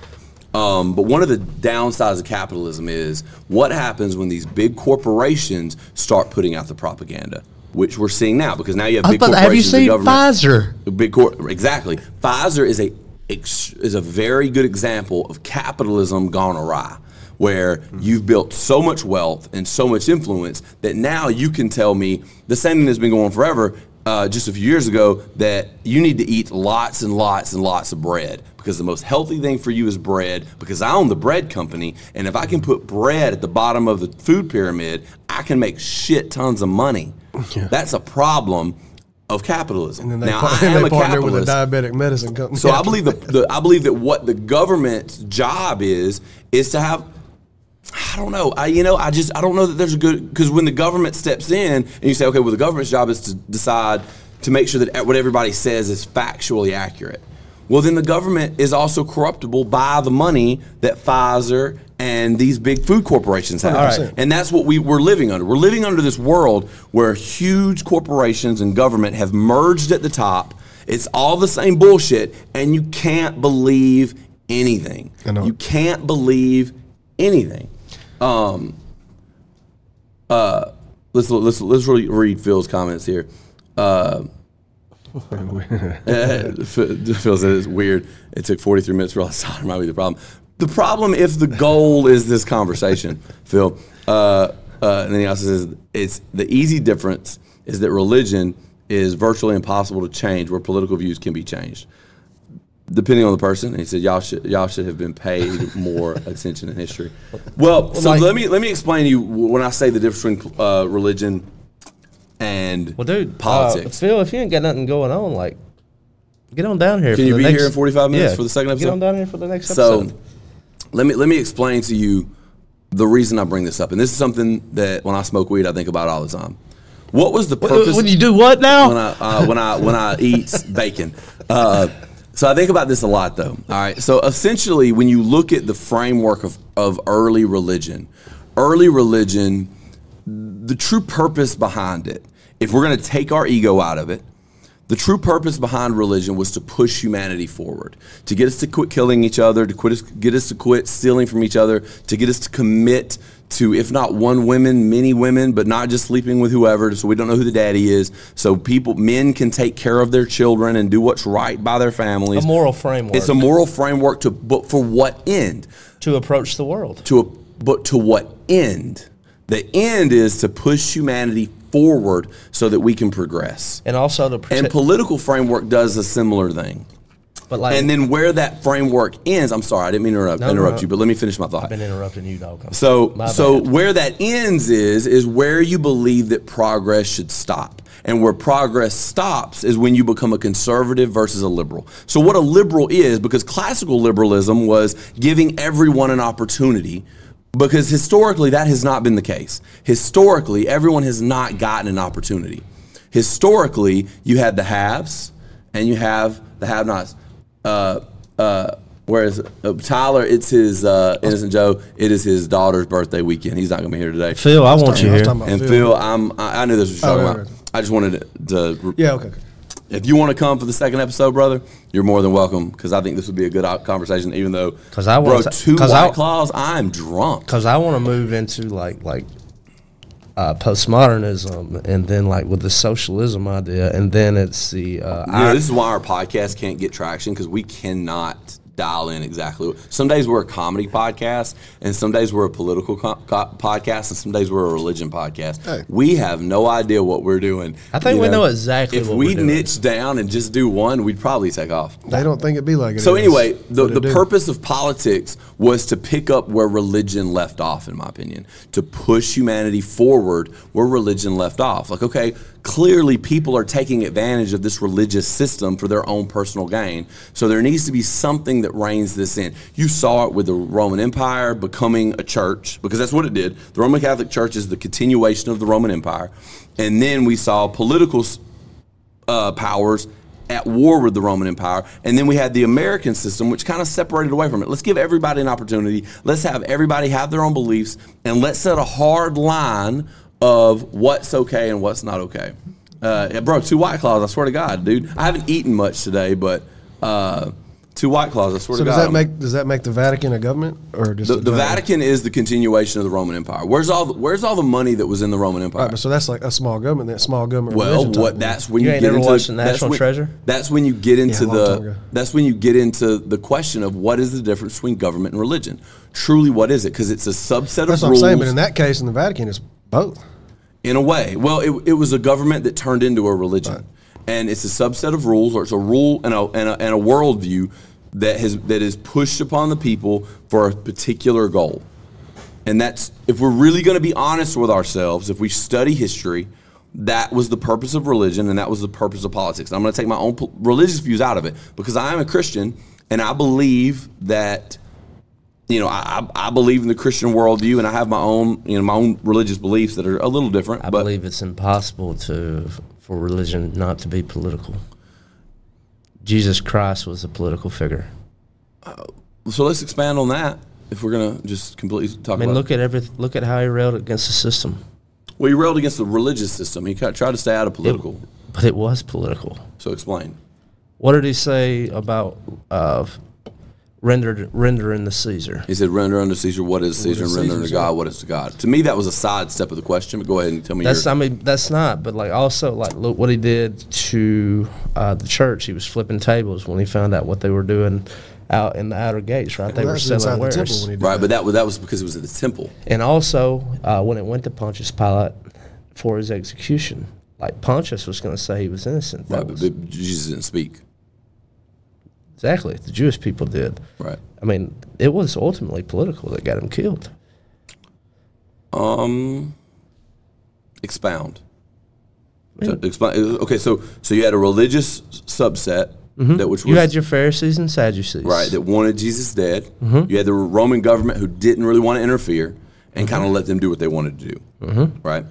Um, but one of the downsides of capitalism is what happens when these big corporations start putting out the propaganda, which we're seeing now because now you have big But have you corporations seen government. Pfizer? Big cor- exactly. Pfizer is a is a very good example of capitalism gone awry, where you've built so much wealth and so much influence that now you can tell me the same thing that's been going on forever. Uh, just a few years ago, that you need to eat lots and lots and lots of bread because the most healthy thing for you is bread. Because I own the bread company, and if I can put bread at the bottom of the food pyramid, I can make shit tons of money. That's a problem of capitalism. And then they, now, par- I am a partner with a capitalist. diabetic medicine company. So I believe the, the I believe that what the government's job is is to have I don't know. I you know I just I don't know that there's a good because when the government steps in and you say okay well the government's job is to decide to make sure that what everybody says is factually accurate. Well then the government is also corruptible by the money that Pfizer and these big food corporations have. 100%. And that's what we, we're living under. We're living under this world where huge corporations and government have merged at the top. It's all the same bullshit, and you can't believe anything. I know. You can't believe anything. Um, uh, let's let's let's re- read Phil's comments here. Uh, Phil says it's weird. It took 43 minutes for all time. Might be the problem. The problem if the goal is this conversation, Phil. Uh, uh, and then he also says it's the easy difference is that religion is virtually impossible to change, where political views can be changed depending on the person. He said, "Y'all should y'all should have been paid more attention in history." Well, so like- let me let me explain to you when I say the difference between uh, religion and Well, dude, politics. Uh, Phil, if you ain't got nothing going on, like, get on down here. Can you be next, here in 45 minutes yeah, for the second episode? Get on down here for the next episode. so let me let me explain to you the reason I bring this up, and this is something that when I smoke weed, I think about all the time. What was the purpose? When you do what now? when I uh, when I when I eat bacon. Uh, so I think about this a lot, though. All right. So essentially, when you look at the framework of of early religion, early religion, the true purpose behind it, if we're going to take our ego out of it, The true purpose behind religion was to push humanity forward, to get us to quit killing each other, to quit get us to quit stealing from each other, to get us to commit to, if not one woman, many women, but not just sleeping with whoever, so we don't know who the daddy is. So people, men can take care of their children and do what's right by their families. A moral framework. It's a moral framework to, but for what end? to approach the world. to a, but to what end? The end is to push humanity forward so that we can progress. And also to And political framework does a similar thing. But like, And then where that framework ends, I'm sorry, I didn't mean to interrupt, No, interrupt no. you, but let me finish my thought. I've been interrupting you, dog. So My so bad. where that ends is is where you believe that progress should stop. And where progress stops is when you become a conservative versus a liberal. So what a liberal is because classical liberalism was giving everyone an opportunity because historically that has not been the case. Historically everyone has not gotten an opportunity. Historically you had the haves and you have the have-nots. Uh, uh, Whereas uh, Tyler, it's his uh, innocent Joe. It is his daughter's birthday weekend. He's not gonna be here today. Phil, I want you I was here. talking And Phil. Phil, I'm, I I knew this was what Oh, right, talking about. right. I just wanted to. Yeah, okay. okay. If you want to come for the second episode, brother, you're more than welcome. Because I think this would be a good conversation. Even though, because I bro, want to- two 'cause white I- claws, I'm drunk. because I want to move into like like uh, postmodernism, and then like with the socialism idea, and then it's the uh, I- this is why our podcast can't get traction because we cannot dial in exactly. Some days we're a comedy podcast, and some days we're a political co- co- podcast, and some days we're a religion podcast. Hey. We have no idea what we're doing. I think you we know exactly If what we we're doing. niche down and just do one, we'd probably take off. They don't think it'd be like it. So is, anyway, the, the do. purpose of politics was to pick up where religion left off, in my opinion, to push humanity forward where religion left off. Like, okay, clearly people are taking advantage of this religious system for their own personal gain. So there needs to be something that reins this in. You saw it with the Roman Empire becoming a church, because that's what it did. The Roman Catholic Church is the continuation of the Roman Empire. And then we saw political uh, powers at war with the Roman Empire. And then we had the American system, which kind of separated away from it. Let's give everybody an opportunity. Let's have everybody have their own beliefs, and let's set a hard line of what's okay and what's not okay. Uh, yeah, bro, two White Claws, I swear to God, dude. I haven't eaten much today, but uh, two White Claws, I swear So to does God. that make does that make the Vatican a government or just the, the Vatican is the continuation of the Roman Empire. Where's all the, where's all the money that was in the Roman Empire? Right, but so that's like a small government. That small government. Well, what that's when You you, ain't get never into watched the that's National when- Treasure? That's when you get into Yeah, a long time the that's when you get into the question of what is the difference between government and religion. Truly, what is it? Because it's a subset That's of what I'm saying. But in that case, in the Vatican, it's both. in a way, well, it, it was a government that turned into a religion, and it's a subset of rules, or it's a rule and a and a, and a worldview that has that is pushed upon the people for a particular goal. And that's if we're really going to be honest with ourselves, if we study history, that was the purpose of religion and that was the purpose of politics. And I'm going to take my own religious views out of it because I am a Christian and I believe that you know I, I believe in the Christian worldview and I have my own you know my own religious beliefs that are a little different. I believe it's impossible to for religion not to be political. Jesus Christ was a political figure. so let's expand on that if we're going to just completely talk I mean, about. look at every look at how he railed against the system. well, he railed against the religious system. He tried to stay out of political. But it was political. so explain. What did he say about uh, rendered rendering the Caesar? He said, "Render unto Caesar what is Caesar, is and render Caesar's, unto God what is to God." To me, that was a sidestep of the question. But go ahead and tell me. That's your, I mean that's not, but like also like look what he did to uh, the church. He was flipping tables when he found out what they were doing out in the outer gates. Right, they were selling temple wares. when he did right, that. but that was that was because it was at the temple. And also, uh, when it went to Pontius Pilate for his execution, like Pontius was going to say he was innocent. That Right, but, was- but Jesus didn't speak. Exactly, the Jewish people did. Right. I mean, it was ultimately political that got him killed. Um. Expound. So, explain. Okay, so so you had a religious subset that which was Mm-hmm. You had your Pharisees and Sadducees. right that wanted Jesus dead. Mm-hmm. You had the Roman government who didn't really want to interfere and kind of let them do what they wanted to do. Mm-hmm. Right.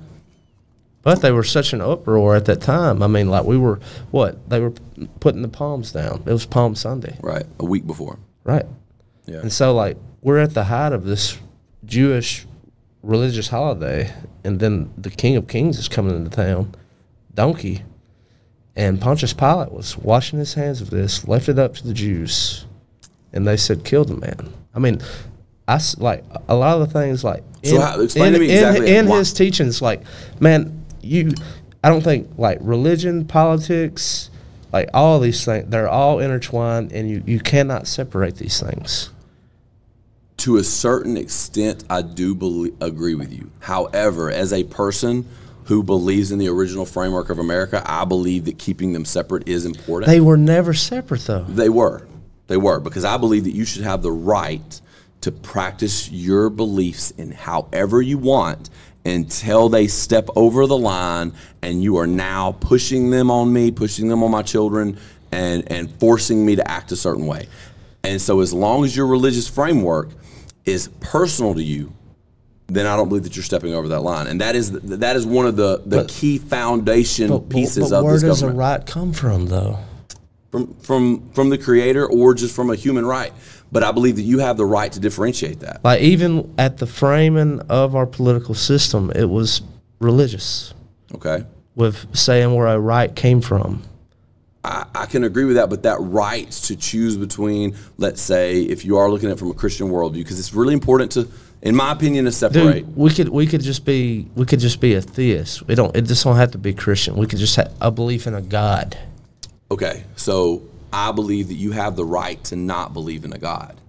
But they were such an uproar at that time. I mean, like we were, what? They were putting the palms down. It was Palm Sunday. Right. A week before. Right. Yeah. And so, like, we're at the height of this Jewish religious holiday, and then the King of Kings is coming into town, donkey, And Pontius Pilate was washing his hands of this, left it up to the Jews, and they said, "Kill the man." I mean, I like a lot of the things like So in, how- explain in, to me in- exactly in why- his teachings, like man, you, I don't think like religion, politics, like all these things, they're all intertwined, and you you cannot separate these things. to a certain extent, I do belie- agree with you. However, as a person who believes in the original framework of America, I believe that keeping them separate is important. They were never separate though. They were. They were because I believe that you should have the right to practice your beliefs in however you want until they step over the line and you are now pushing them on me, pushing them on my children and and forcing me to act a certain way. And so as long as your religious framework is personal to you, then I don't believe that you're stepping over that line. And that is that is one of the the key foundation pieces but of where this does a right come from though? from from from the creator or just from a human right. But I believe that you have the right to differentiate that. Like even at the framing of our political system, it was religious Okay. with saying where a right came from. I, I can agree with that, but that right to choose between, let's say, if you are looking at it from a Christian worldview, because it's really important to, in my opinion, to separate. Dude, we could we could just be we could just be a theist. We don't. It just don't have to be Christian. We could just have a belief in a God. Okay, so I believe that you have the right to not believe in a God.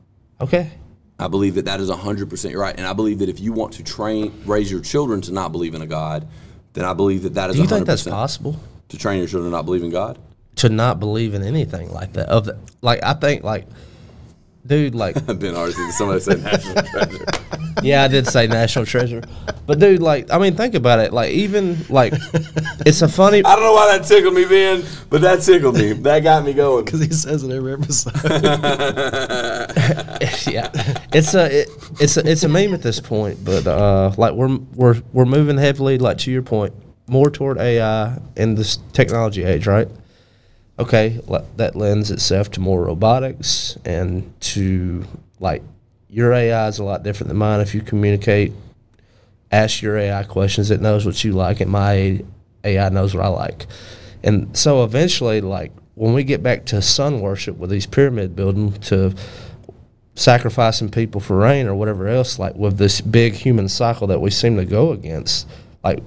Okay. I believe that that is 100% your right. And I believe that if you want to train, raise your children to not believe in a God, then I believe that that is Do you 100%. think that's possible? To train your children to not believe in God? To not believe in anything like that. Of the, like I think like, dude, like Ben Arce, somebody said national treasure. yeah, I did say national treasure, but dude, like I mean, think about it. Like even like, it's a funny. I don't know why that tickled me, Ben, but that tickled me. That got me going. Because he says it every episode. yeah, it's a it, it's a it's a meme at this point, but uh, like we're we're we're moving heavily, like to your point, more toward AI in this technology age, right? Okay, that lends itself to more robotics and to like your AI is a lot different than mine. If you communicate, ask your AI questions, it knows what you like, and my AI knows what I like. And so eventually, like when we get back to sun worship with these pyramid building to sacrificing people for rain or whatever else, like with this big human cycle that we seem to go against, like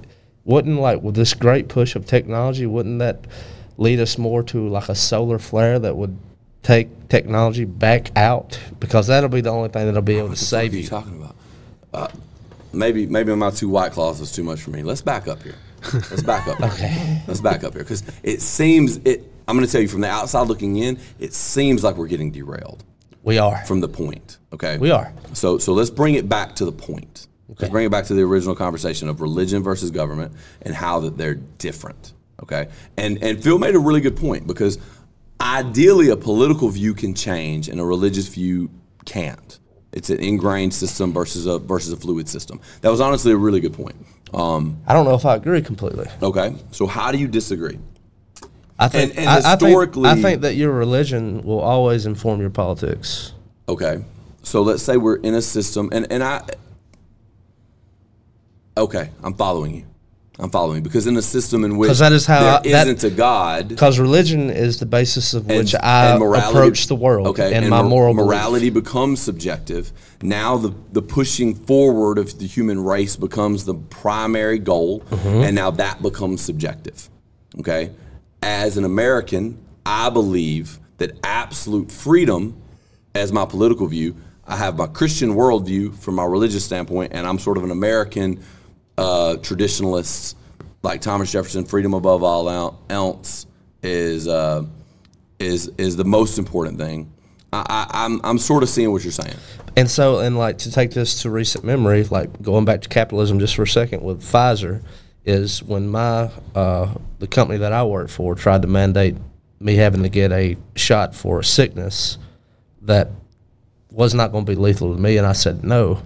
wouldn't like with this great push of technology, wouldn't that lead us more to like a solar flare that would take technology back out? Because that'll be the only thing that'll be able to What the save are you you. talking about? Uh, maybe maybe my two white claws was too much for me. Let's back up here. Let's back up. okay. Let's back up here because it seems it. I'm going to tell you from the outside looking in, it seems like we're getting derailed We are. from the point. Okay. We are. So so let's bring it back to the point. Okay. Let's bring it back to the original conversation of religion versus government and how that they're different. Okay. And and Phil made a really good point because ideally a political view can change and a religious view can't. It's an ingrained system versus a versus a fluid system. That was honestly a really good point. Um, I don't know if I agree completely. okay. So how do you disagree? I think And- and I, I think- historically- I think that your religion will always inform your politics. Okay. So let's say we're in a system, and, and I. Okay, I'm following you. I'm following because in a system in which that is how there I- that- isn't a God, Because religion is the basis of and- which I and morality- approach the world Okay, and, my mor- moral belief. morality becomes subjective. Now the the pushing forward of the human race becomes the primary goal, Mm-hmm. and now that becomes subjective. Okay, as an American, I believe that absolute freedom, as my political view, I have my Christian worldview from my religious standpoint, and I'm sort of an American uh, traditionalist, like Thomas Jefferson. Freedom above all else is uh, is is the most important thing. I, I, I'm I'm sort of seeing what you're saying. And so, and like to take this to recent memory, like going back to capitalism just for a second with Pfizer, is when my uh, the company that I work for tried to mandate me having to get a shot for a sickness that was not going to be lethal to me, and I said no.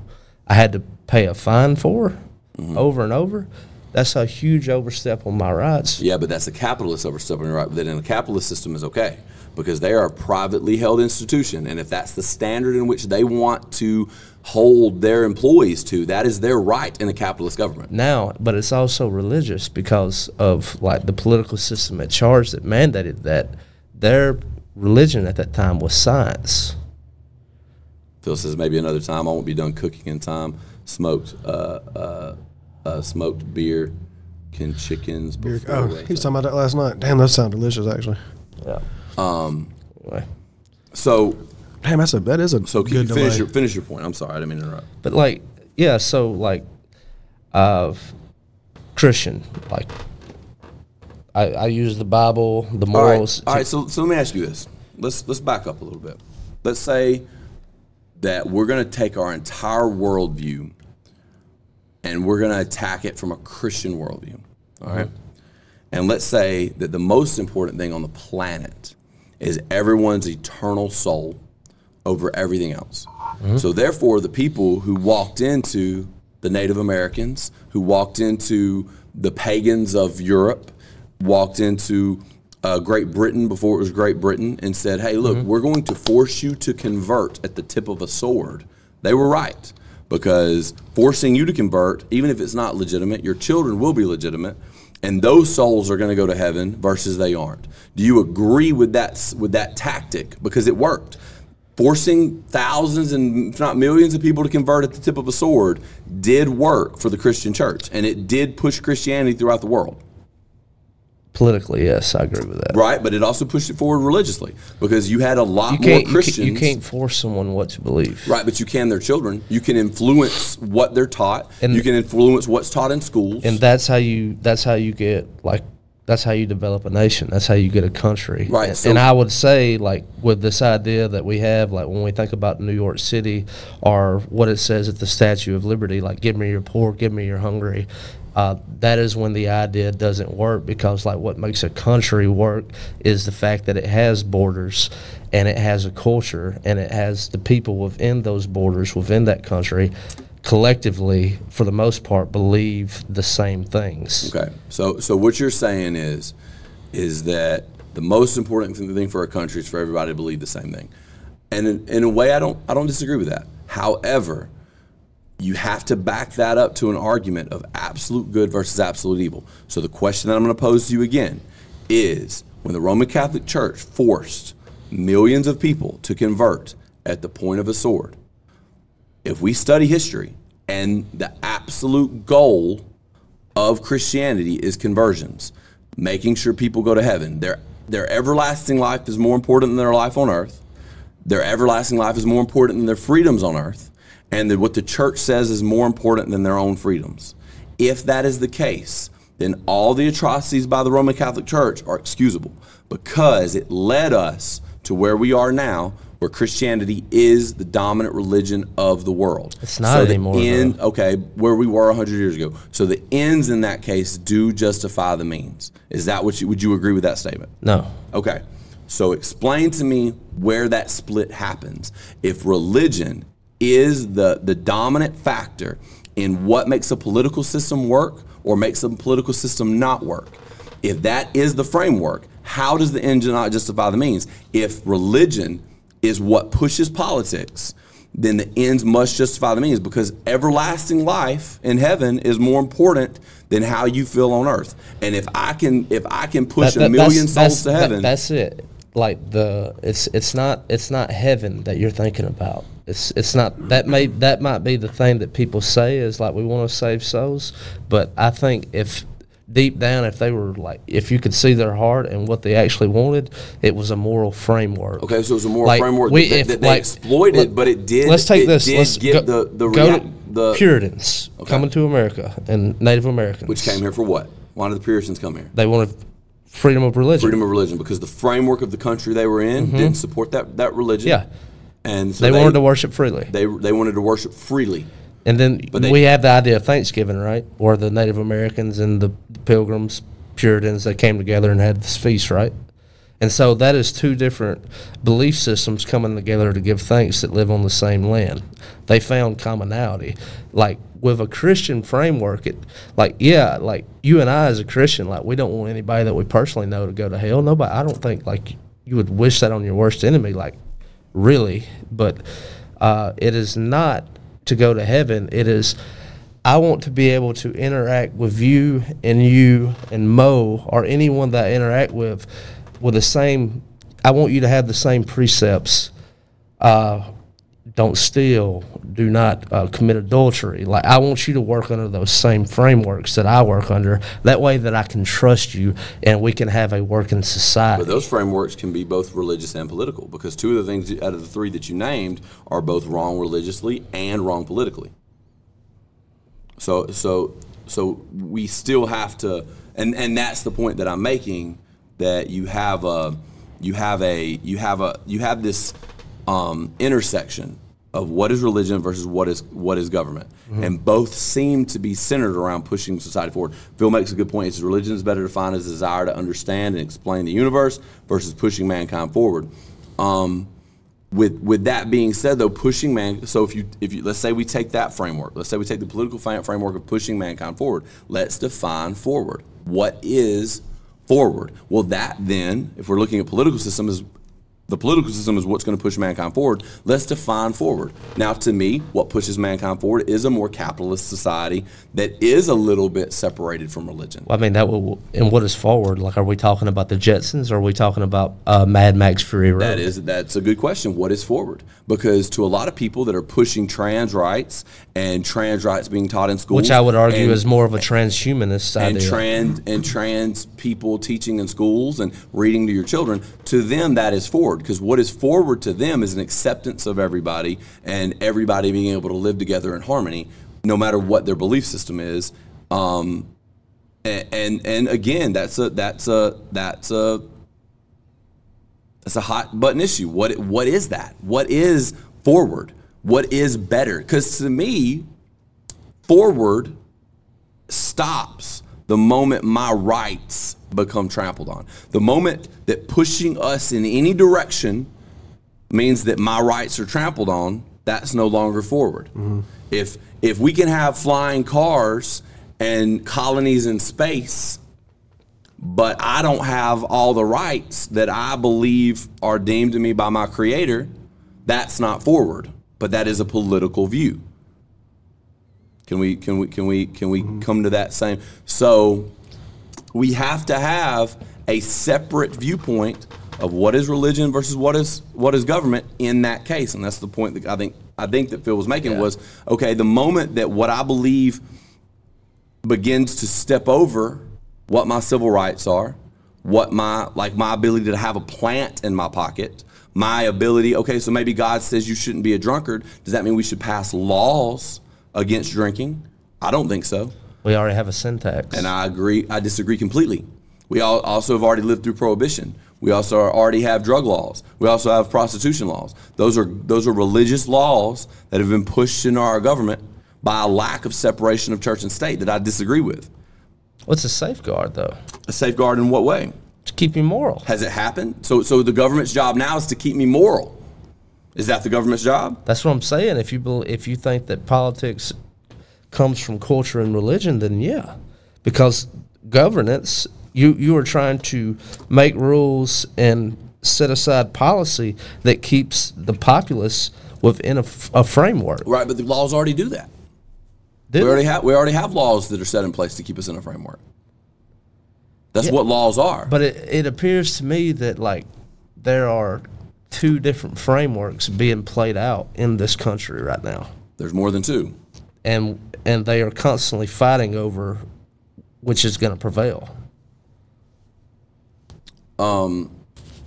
I had to pay a fine for Mm-hmm. over and over, That's a huge overstep on my rights. Yeah, but that's a capitalist overstepping right. That in a capitalist system is okay because they are a privately held institution, and if that's the standard in which they want to hold their employees to, that is their right in a capitalist government. now, but it's also religious because of like the political system at charge that mandated that their religion at that time was science. Phil says maybe another time. I won't be done cooking in time. Smoked, uh, uh, uh, smoked beer, can chickens. Beer- Oh, he was talking about that last night. Damn, that sounds delicious, actually. Yeah. Um. Anyway. So, Damn, that's a that is a so can good you finish delay. your finish your point? I'm sorry, I didn't mean to interrupt. But like, yeah, so like, uh, Christian, like, I, I use the Bible, the All morals. right, all right. So, so let me ask you this. Let's let's back up a little bit. Let's say that we're going to take our entire worldview and we're going to attack it from a Christian worldview. All right? Mm-hmm. And let's say that the most important thing on the planet is everyone's eternal soul over everything else. Mm-hmm. So therefore, the people who walked into the Native Americans, who walked into the pagans of Europe, walked into uh, Great Britain before it was Great Britain, and said, "Hey, look, mm-hmm. we're going to force you to convert at the tip of a sword." They were right because forcing you to convert, even if it's not legitimate, your children will be legitimate, and those souls are going to go to heaven versus they aren't. Do you agree with that with that tactic because it worked? Forcing thousands and if not millions of people to convert at the tip of a sword did work for the Christian church, and it did push Christianity throughout the world. Politically, yes, I agree with that. Right, but it also pushed it forward religiously because you had a lot You more can't, you Christians. can't, you can't force someone what to believe. Right, but you can their children. You can influence what they're taught. And- you can influence what's taught in schools. And that's how you. That's how you get like. That's how you develop a nation. That's how you get a country. Right, And, so- and I would say, like, with this idea that we have, like, when we think about New York City or what it says at the Statue of Liberty, like, give me your poor, give me your hungry, uh, that is when the idea doesn't work because, like, what makes a country work is the fact that it has borders and it has a culture and it has the people within those borders, within that country, collectively, for the most part, believe the same things. Okay. So so what you're saying is is that the most important thing for a country is for everybody to believe the same thing. And in, in a way I don't I don't disagree with that. However, you have to back that up to an argument of absolute good versus absolute evil. So the question that I'm going to pose to you again is when the Roman Catholic Church forced millions of people to convert at the point of a sword, if we study history and the absolute goal of Christianity is conversions, making sure people go to heaven. Their their everlasting life is more important than their life on earth. Their everlasting life is more important than their freedoms on earth, and that what the church says is more important than their own freedoms. If that is the case, then all the atrocities by the Roman Catholic Church are excusable because it led us to where we are now, where Christianity is the dominant religion of the world. It's not the anymore, end- okay, where we were 100 years ago. So the ends in that case do justify the means. Is that what you would you agree with that statement? No. Okay. So explain to me where that split happens. If religion is the the dominant factor in what makes a political system work or makes a political system not work. If that is the framework, how does the end not justify the means? If religion is what pushes politics, then the ends must justify the means because everlasting life in heaven is more important than how you feel on earth. And if I can if I can push That- that- a million souls to heaven, that- that's it. Like the it's it's not it's not heaven that you're thinking about. It's it's not that may that might be the thing that people say is like we want to save souls, but I think if deep down if they were like if you could see their heart and what they actually wanted, it was a moral framework. Okay, so it was a moral Like, framework we- that, if, that they like, exploited, let- but it did. Let's take this. Let's give go, the the, go rea- the Puritans Okay. coming to America and Native Americans, which came here for what? Why did the Puritans come here? They wanted freedom of religion. Freedom of religion, because the framework of the country they were in didn't support that that religion. Mm-hmm. Yeah. And so they, wanted to worship freely. They they wanted to worship freely. And then they- we have the idea of Thanksgiving, right? Where the Native Americans and the Pilgrims, Puritans, they came together and had this feast, right? And so that is two different belief systems coming together to give thanks that live on the same land. They found commonality. Like with a Christian framework, it like yeah, like you and I as a Christian, like we don't want anybody that we personally know to go to hell. Nobody I don't think like you would wish that on your worst enemy, like really. But uh, it is not to go to heaven. It is I want to be able to interact with you and you and Mo or anyone that I interact with with the same. I want you to have the same precepts. Uh, don't steal. Do not uh, commit adultery. Like I want you to work under those same frameworks that I work under. That way, that I can trust you and we can have a working society. But those frameworks can be both religious and political because two of the things out of the three that you named are both wrong religiously and wrong politically. So so so we still have to and and that's the point that I'm making that you have a you have a you have a you have this um, intersection of what is religion versus what is what is government, and both seem to be centered around pushing society forward. Phil makes a good point. He says religion is better defined as a desire to understand and explain the universe versus pushing mankind forward. Um, with with that being said, though, pushing man. So if you if you let's say we take that framework, let's say we take the political framework of pushing mankind forward. Let's define forward. What is forward? Well, that then, if we're looking at political system, is the political system is what's going to push mankind forward. Let's define forward. Now, to me, what pushes mankind forward is a more capitalist society that is a little bit separated from religion. I mean, that will. And what is forward? Like, are we talking about the Jetsons? or Are we talking about uh, Mad Max Fury Road? That is that's a good question. What is forward? Because to a lot of people that are pushing trans rights and trans rights being taught in schools, which I would argue and- is more of a transhumanist side and idea. trans and trans people teaching in schools and reading to your children to them that is forward because what is forward to them is an acceptance of everybody and everybody being able to live together in harmony no matter what their belief system is. Um, and, and and again that's a that's a that's a that's a hot button issue. What what is that? What is forward? What is better? Because to me forward stops the moment my rights become trampled on. The moment that pushing us in any direction means that my rights are trampled on, that's no longer forward. Mm-hmm. If if we can have flying cars and colonies in space, but I don't have all the rights that I believe are deemed to me by my creator, that's not forward. But that is a political view. Can we can we can we can we mm-hmm. come to that same so we have to have a separate viewpoint of what is religion versus what is what is government in that case and that's the point that I think I think that Phil was making was okay the moment that what I believe begins to step over what my civil rights are, what my like my ability to have a plant in my pocket, my ability, okay, so maybe God says you shouldn't be a drunkard. Does that mean we should pass laws against drinking? I don't think so. We already have a sin tax. And I agree, I disagree completely. We all also have already lived through prohibition. We also already have drug laws. We also have prostitution laws. Those are those are religious laws that have been pushed into our government by a lack of separation of church and state that I disagree with. What's a safeguard though? A safeguard in what way? To keep you moral. Has it happened? So, so the government's job now is to keep me moral. Is that the government's job? That's what I'm saying. If you if you think that politics comes from culture and religion, then yeah, because governance, you you are trying to make rules and set aside policy that keeps the populace within a, f- a framework. Right, but the laws already do that. Did We already have we already have laws that are set in place to keep us in a framework. That's Yeah. what laws are. But it, it appears to me that like there are two different frameworks being played out in this country right now, There's more than two. And and they are constantly fighting over which is going to prevail.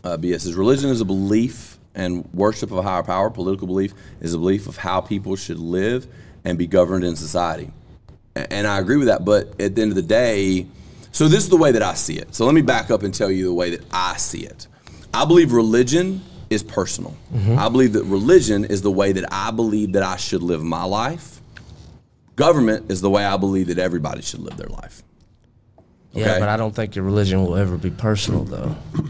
Uh, BS says religion is a belief and worship of a higher power. Political belief is a belief of how people should live and be governed in society. And I agree with that. But at the end of the day, so this is the way that I see it. So let me back up and tell you the way that I see it. I believe religion is personal. I believe that religion is the way that I believe that I should live my life. Government is the way I believe that everybody should live their life. Yeah, but I don't think your religion will ever be personal though.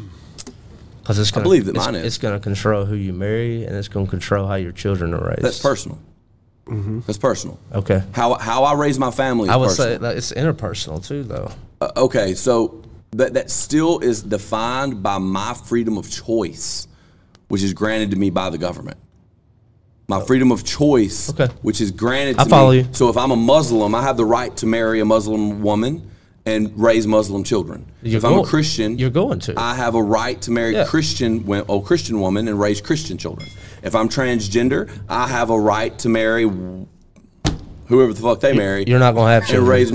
Because it's I gonna, believe that it's, mine is. It's going to control who you marry, and it's going to control how your children are raised. That's personal. That's personal. Okay. How how I raise my family is I would personal. say that it's interpersonal too, though. Uh, okay, so that that still is defined by my freedom of choice, which is granted to me by the government. My freedom of choice, Okay. which is granted to I to follow me. you. So if I'm a Muslim, I have the right to marry a Muslim woman and raise Muslim children. You're if I'm a Christian, you're going to. I have a right to marry Yeah. Christian, oh, Christian woman and raise Christian children. If I'm transgender, I have a right to marry whoever the fuck they marry You're not going to have and children. raise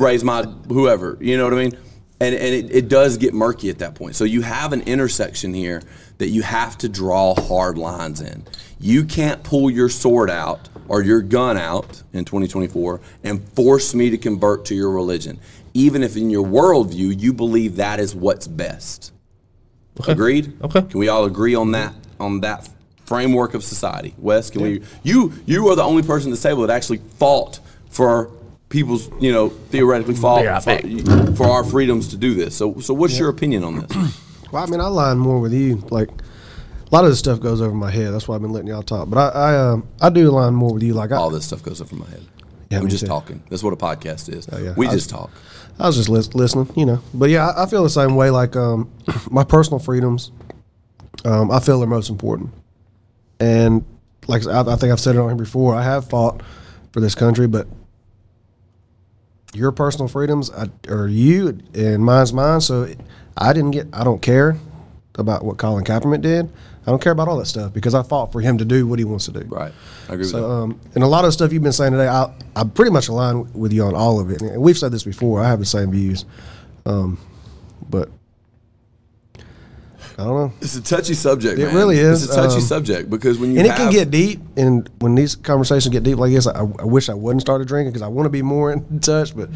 raise my whoever. You know what I mean? And and it, it does get murky at that point. So you have an intersection here that you have to draw hard lines in. You can't pull your sword out or your gun out in 2024 and force me to convert to your religion, even if in your worldview you believe that is what's best. Agreed? Okay. Can we all agree on that on that framework of society? Wes, can we you you are the only person at this table that actually fought for people's, you know, theoretically fought right for, for our freedoms to do this. So so what's your opinion on this? Well, I mean, I line more with you. Like a lot of this stuff goes over my head. That's why I've been letting y'all talk. But I, I, um, I do align more with you. Like I, All this stuff goes over my head. Yeah, I'm just too. talking. That's what a podcast is. yeah. We I- just talk. I was just lis- listening, you know. But yeah, I, I feel the same way. Like um, my personal freedoms, um, I feel are most important. And like I, I think I've said it on here before, I have fought for this country, but your personal freedoms are you and mine's mine. So I didn't get. I don't care about what Colin Kaepernick did. I don't care about all that stuff because I fought for him to do what he wants to do. Right. I agree with So, that. um, and a lot of stuff you've been saying today, I, I pretty much align with you on all of it. And we've said this before. I have the same views, um, but I don't know. It's a touchy subject. It man. really is, It's a touchy um, subject because when you And it can get deep. And when these conversations get deep like this, I, I wish I wouldn't started drinking because I want to be more in touch. But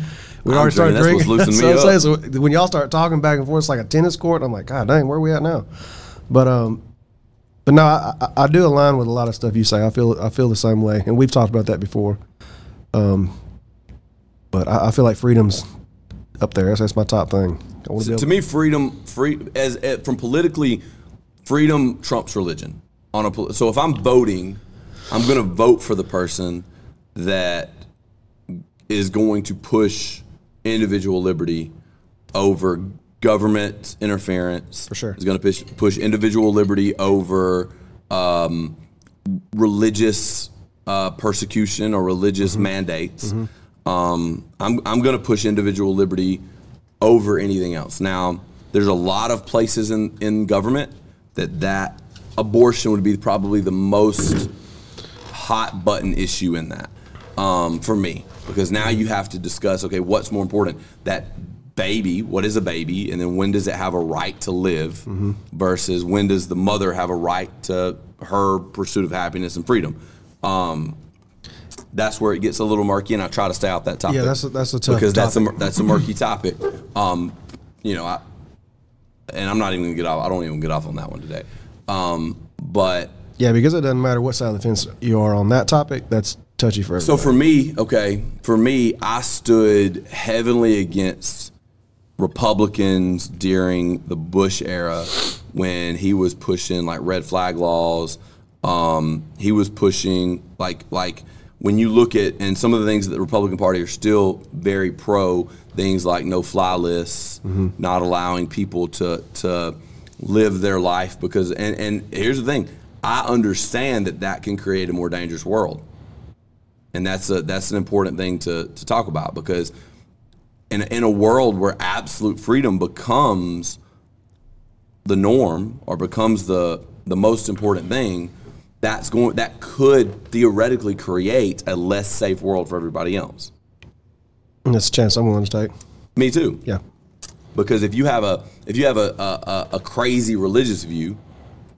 we I'm already started drinking. That's drinking. So me I'm saying, So when y'all start talking back and forth, it's like a tennis court. I'm like, God dang, where are we at now? But um, but no, I, I, I do align with a lot of stuff you say. I feel I feel the same way, and we've talked about that before. Um, but I, I feel like freedom's up there. That's, that's my top thing. So to me, freedom, free as, as from politically, freedom trumps religion. On a so if I'm voting, I'm going to vote for the person that is going to push individual liberty over government interference. For sure. is going to push push individual liberty over um, religious uh, persecution or religious mandates. Um, I'm, I'm going to push individual liberty over anything else. Now, there's a lot of places in, in government that that abortion would be probably the most hot button issue in that um, for me. Because now you have to discuss okay what's more important? That baby what is a baby? And then when does it have a right to live versus when does the mother have a right to her pursuit of happiness and freedom? Um, that's where it gets a little murky and i try to stay out that topic Yeah, that's a- that's a tough because that's a that's a murky topic um, you know i and i'm not even gonna get off i don't even get off on that one today um, but yeah, because it doesn't matter what side of the fence you are on that topic. That's touchy for everybody. So for me, okay, for me, I stood heavily against Republicans during the Bush era when he was pushing like red flag laws. Um, he was pushing like like when you look at and some of the things that the Republican Party are still very pro things like no fly lists, mm-hmm. not allowing people to to live their life because and and here's the thing, I understand that that can create a more dangerous world. And that's a that's an important thing to to talk about because in in a world where absolute freedom becomes the norm or becomes the the most important thing, that's going that could theoretically create a less safe world for everybody else. And that's a chance I'm willing to take. Me too. Yeah. Because if you have a if you have a a, a- crazy religious view,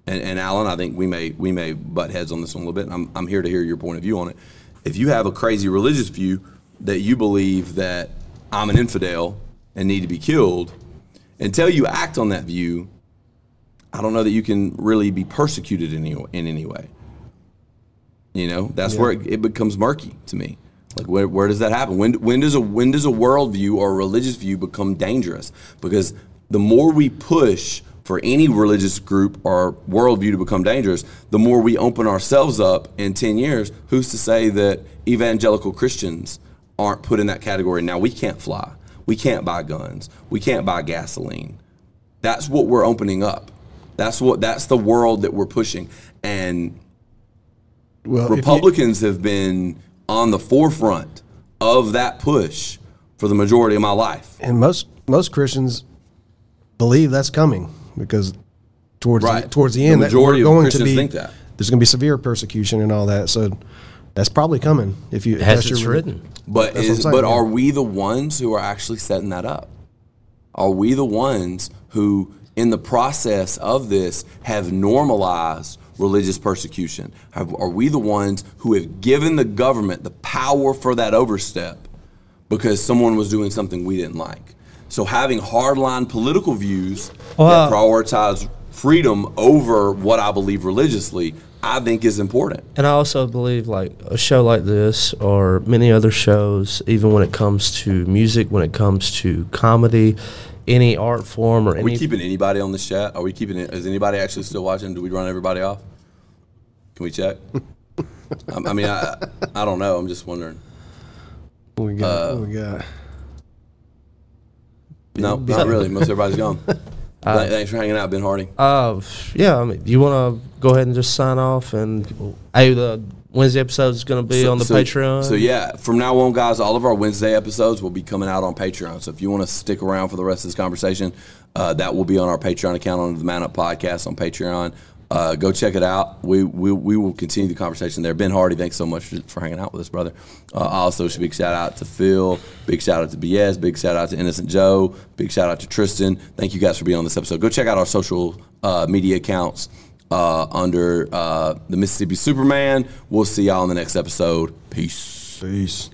and, and Alan, I think we may we may butt heads on this one a little bit. And I'm I'm here to hear your point of view on it. If you have a crazy religious view that you believe that I'm an infidel and need to be killed, until you act on that view, I don't know that you can really be persecuted in any, in any way. You know, that's where it, it becomes murky to me. Like, where, where does that happen? When, when does a when does a worldview or a religious view become dangerous? Because the more we push for any religious group or worldview to become dangerous, the more we open ourselves up in 10 years, who's to say that evangelical Christians aren't put in that category? Now, we can't fly. We can't buy guns. We can't buy gasoline. That's what we're opening up. That's what that's the world that we're pushing. And Well, if you- Republicans have been on the forefront of that push for the majority of my life. and most most Christians believe that's coming because towards the, towards the The end, that majority we're of going to Christians be think that. there's going to be severe persecution and all that. So that's probably coming. If you if As it's written. But That's what I'm is saying, but yeah. are we the ones who are actually setting that up? Are we the ones who, in the process of this, have normalized religious persecution? Have, are we the ones who have given the government the power for that overstep because someone was doing something we didn't like? So having hardline political views Well- that prioritize freedom over what I believe religiously, I think is important. And I also believe like a show like this or many other shows, even when it comes to music, when it comes to comedy, any art form or Are any we keeping anybody on this chat? Are we keeping it? Is anybody actually still watching? Do we run everybody off? Can we check? I, I mean, I, I don't know. I'm just wondering. What we got? Uh, what we got? No, not really. Most everybody's gone. Th- Thanks for hanging out, Ben Hardy. Uh, yeah, I mean, you want to go ahead and just sign off and hey, the Wednesday episode is going to be So- on the so- Patreon. So yeah, from now on, guys, all of our Wednesday episodes will be coming out on Patreon. So if you want to stick around for the rest of this conversation, uh, that will be on our Patreon account on the Man Up Podcast on Patreon. Uh, go check it out. We, we we will continue the conversation there. Ben Hardy, thanks so much for, for hanging out with us, brother. Uh, also, big shout out to Phil. Big shout out to BS. Big shout out to Innocent Joe. Big shout out to Tristan. Thank you guys for being on this episode. Go check out our social uh, media accounts uh, under uh, the Mississippi Superman. We'll see y'all in the next episode. Peace. Peace.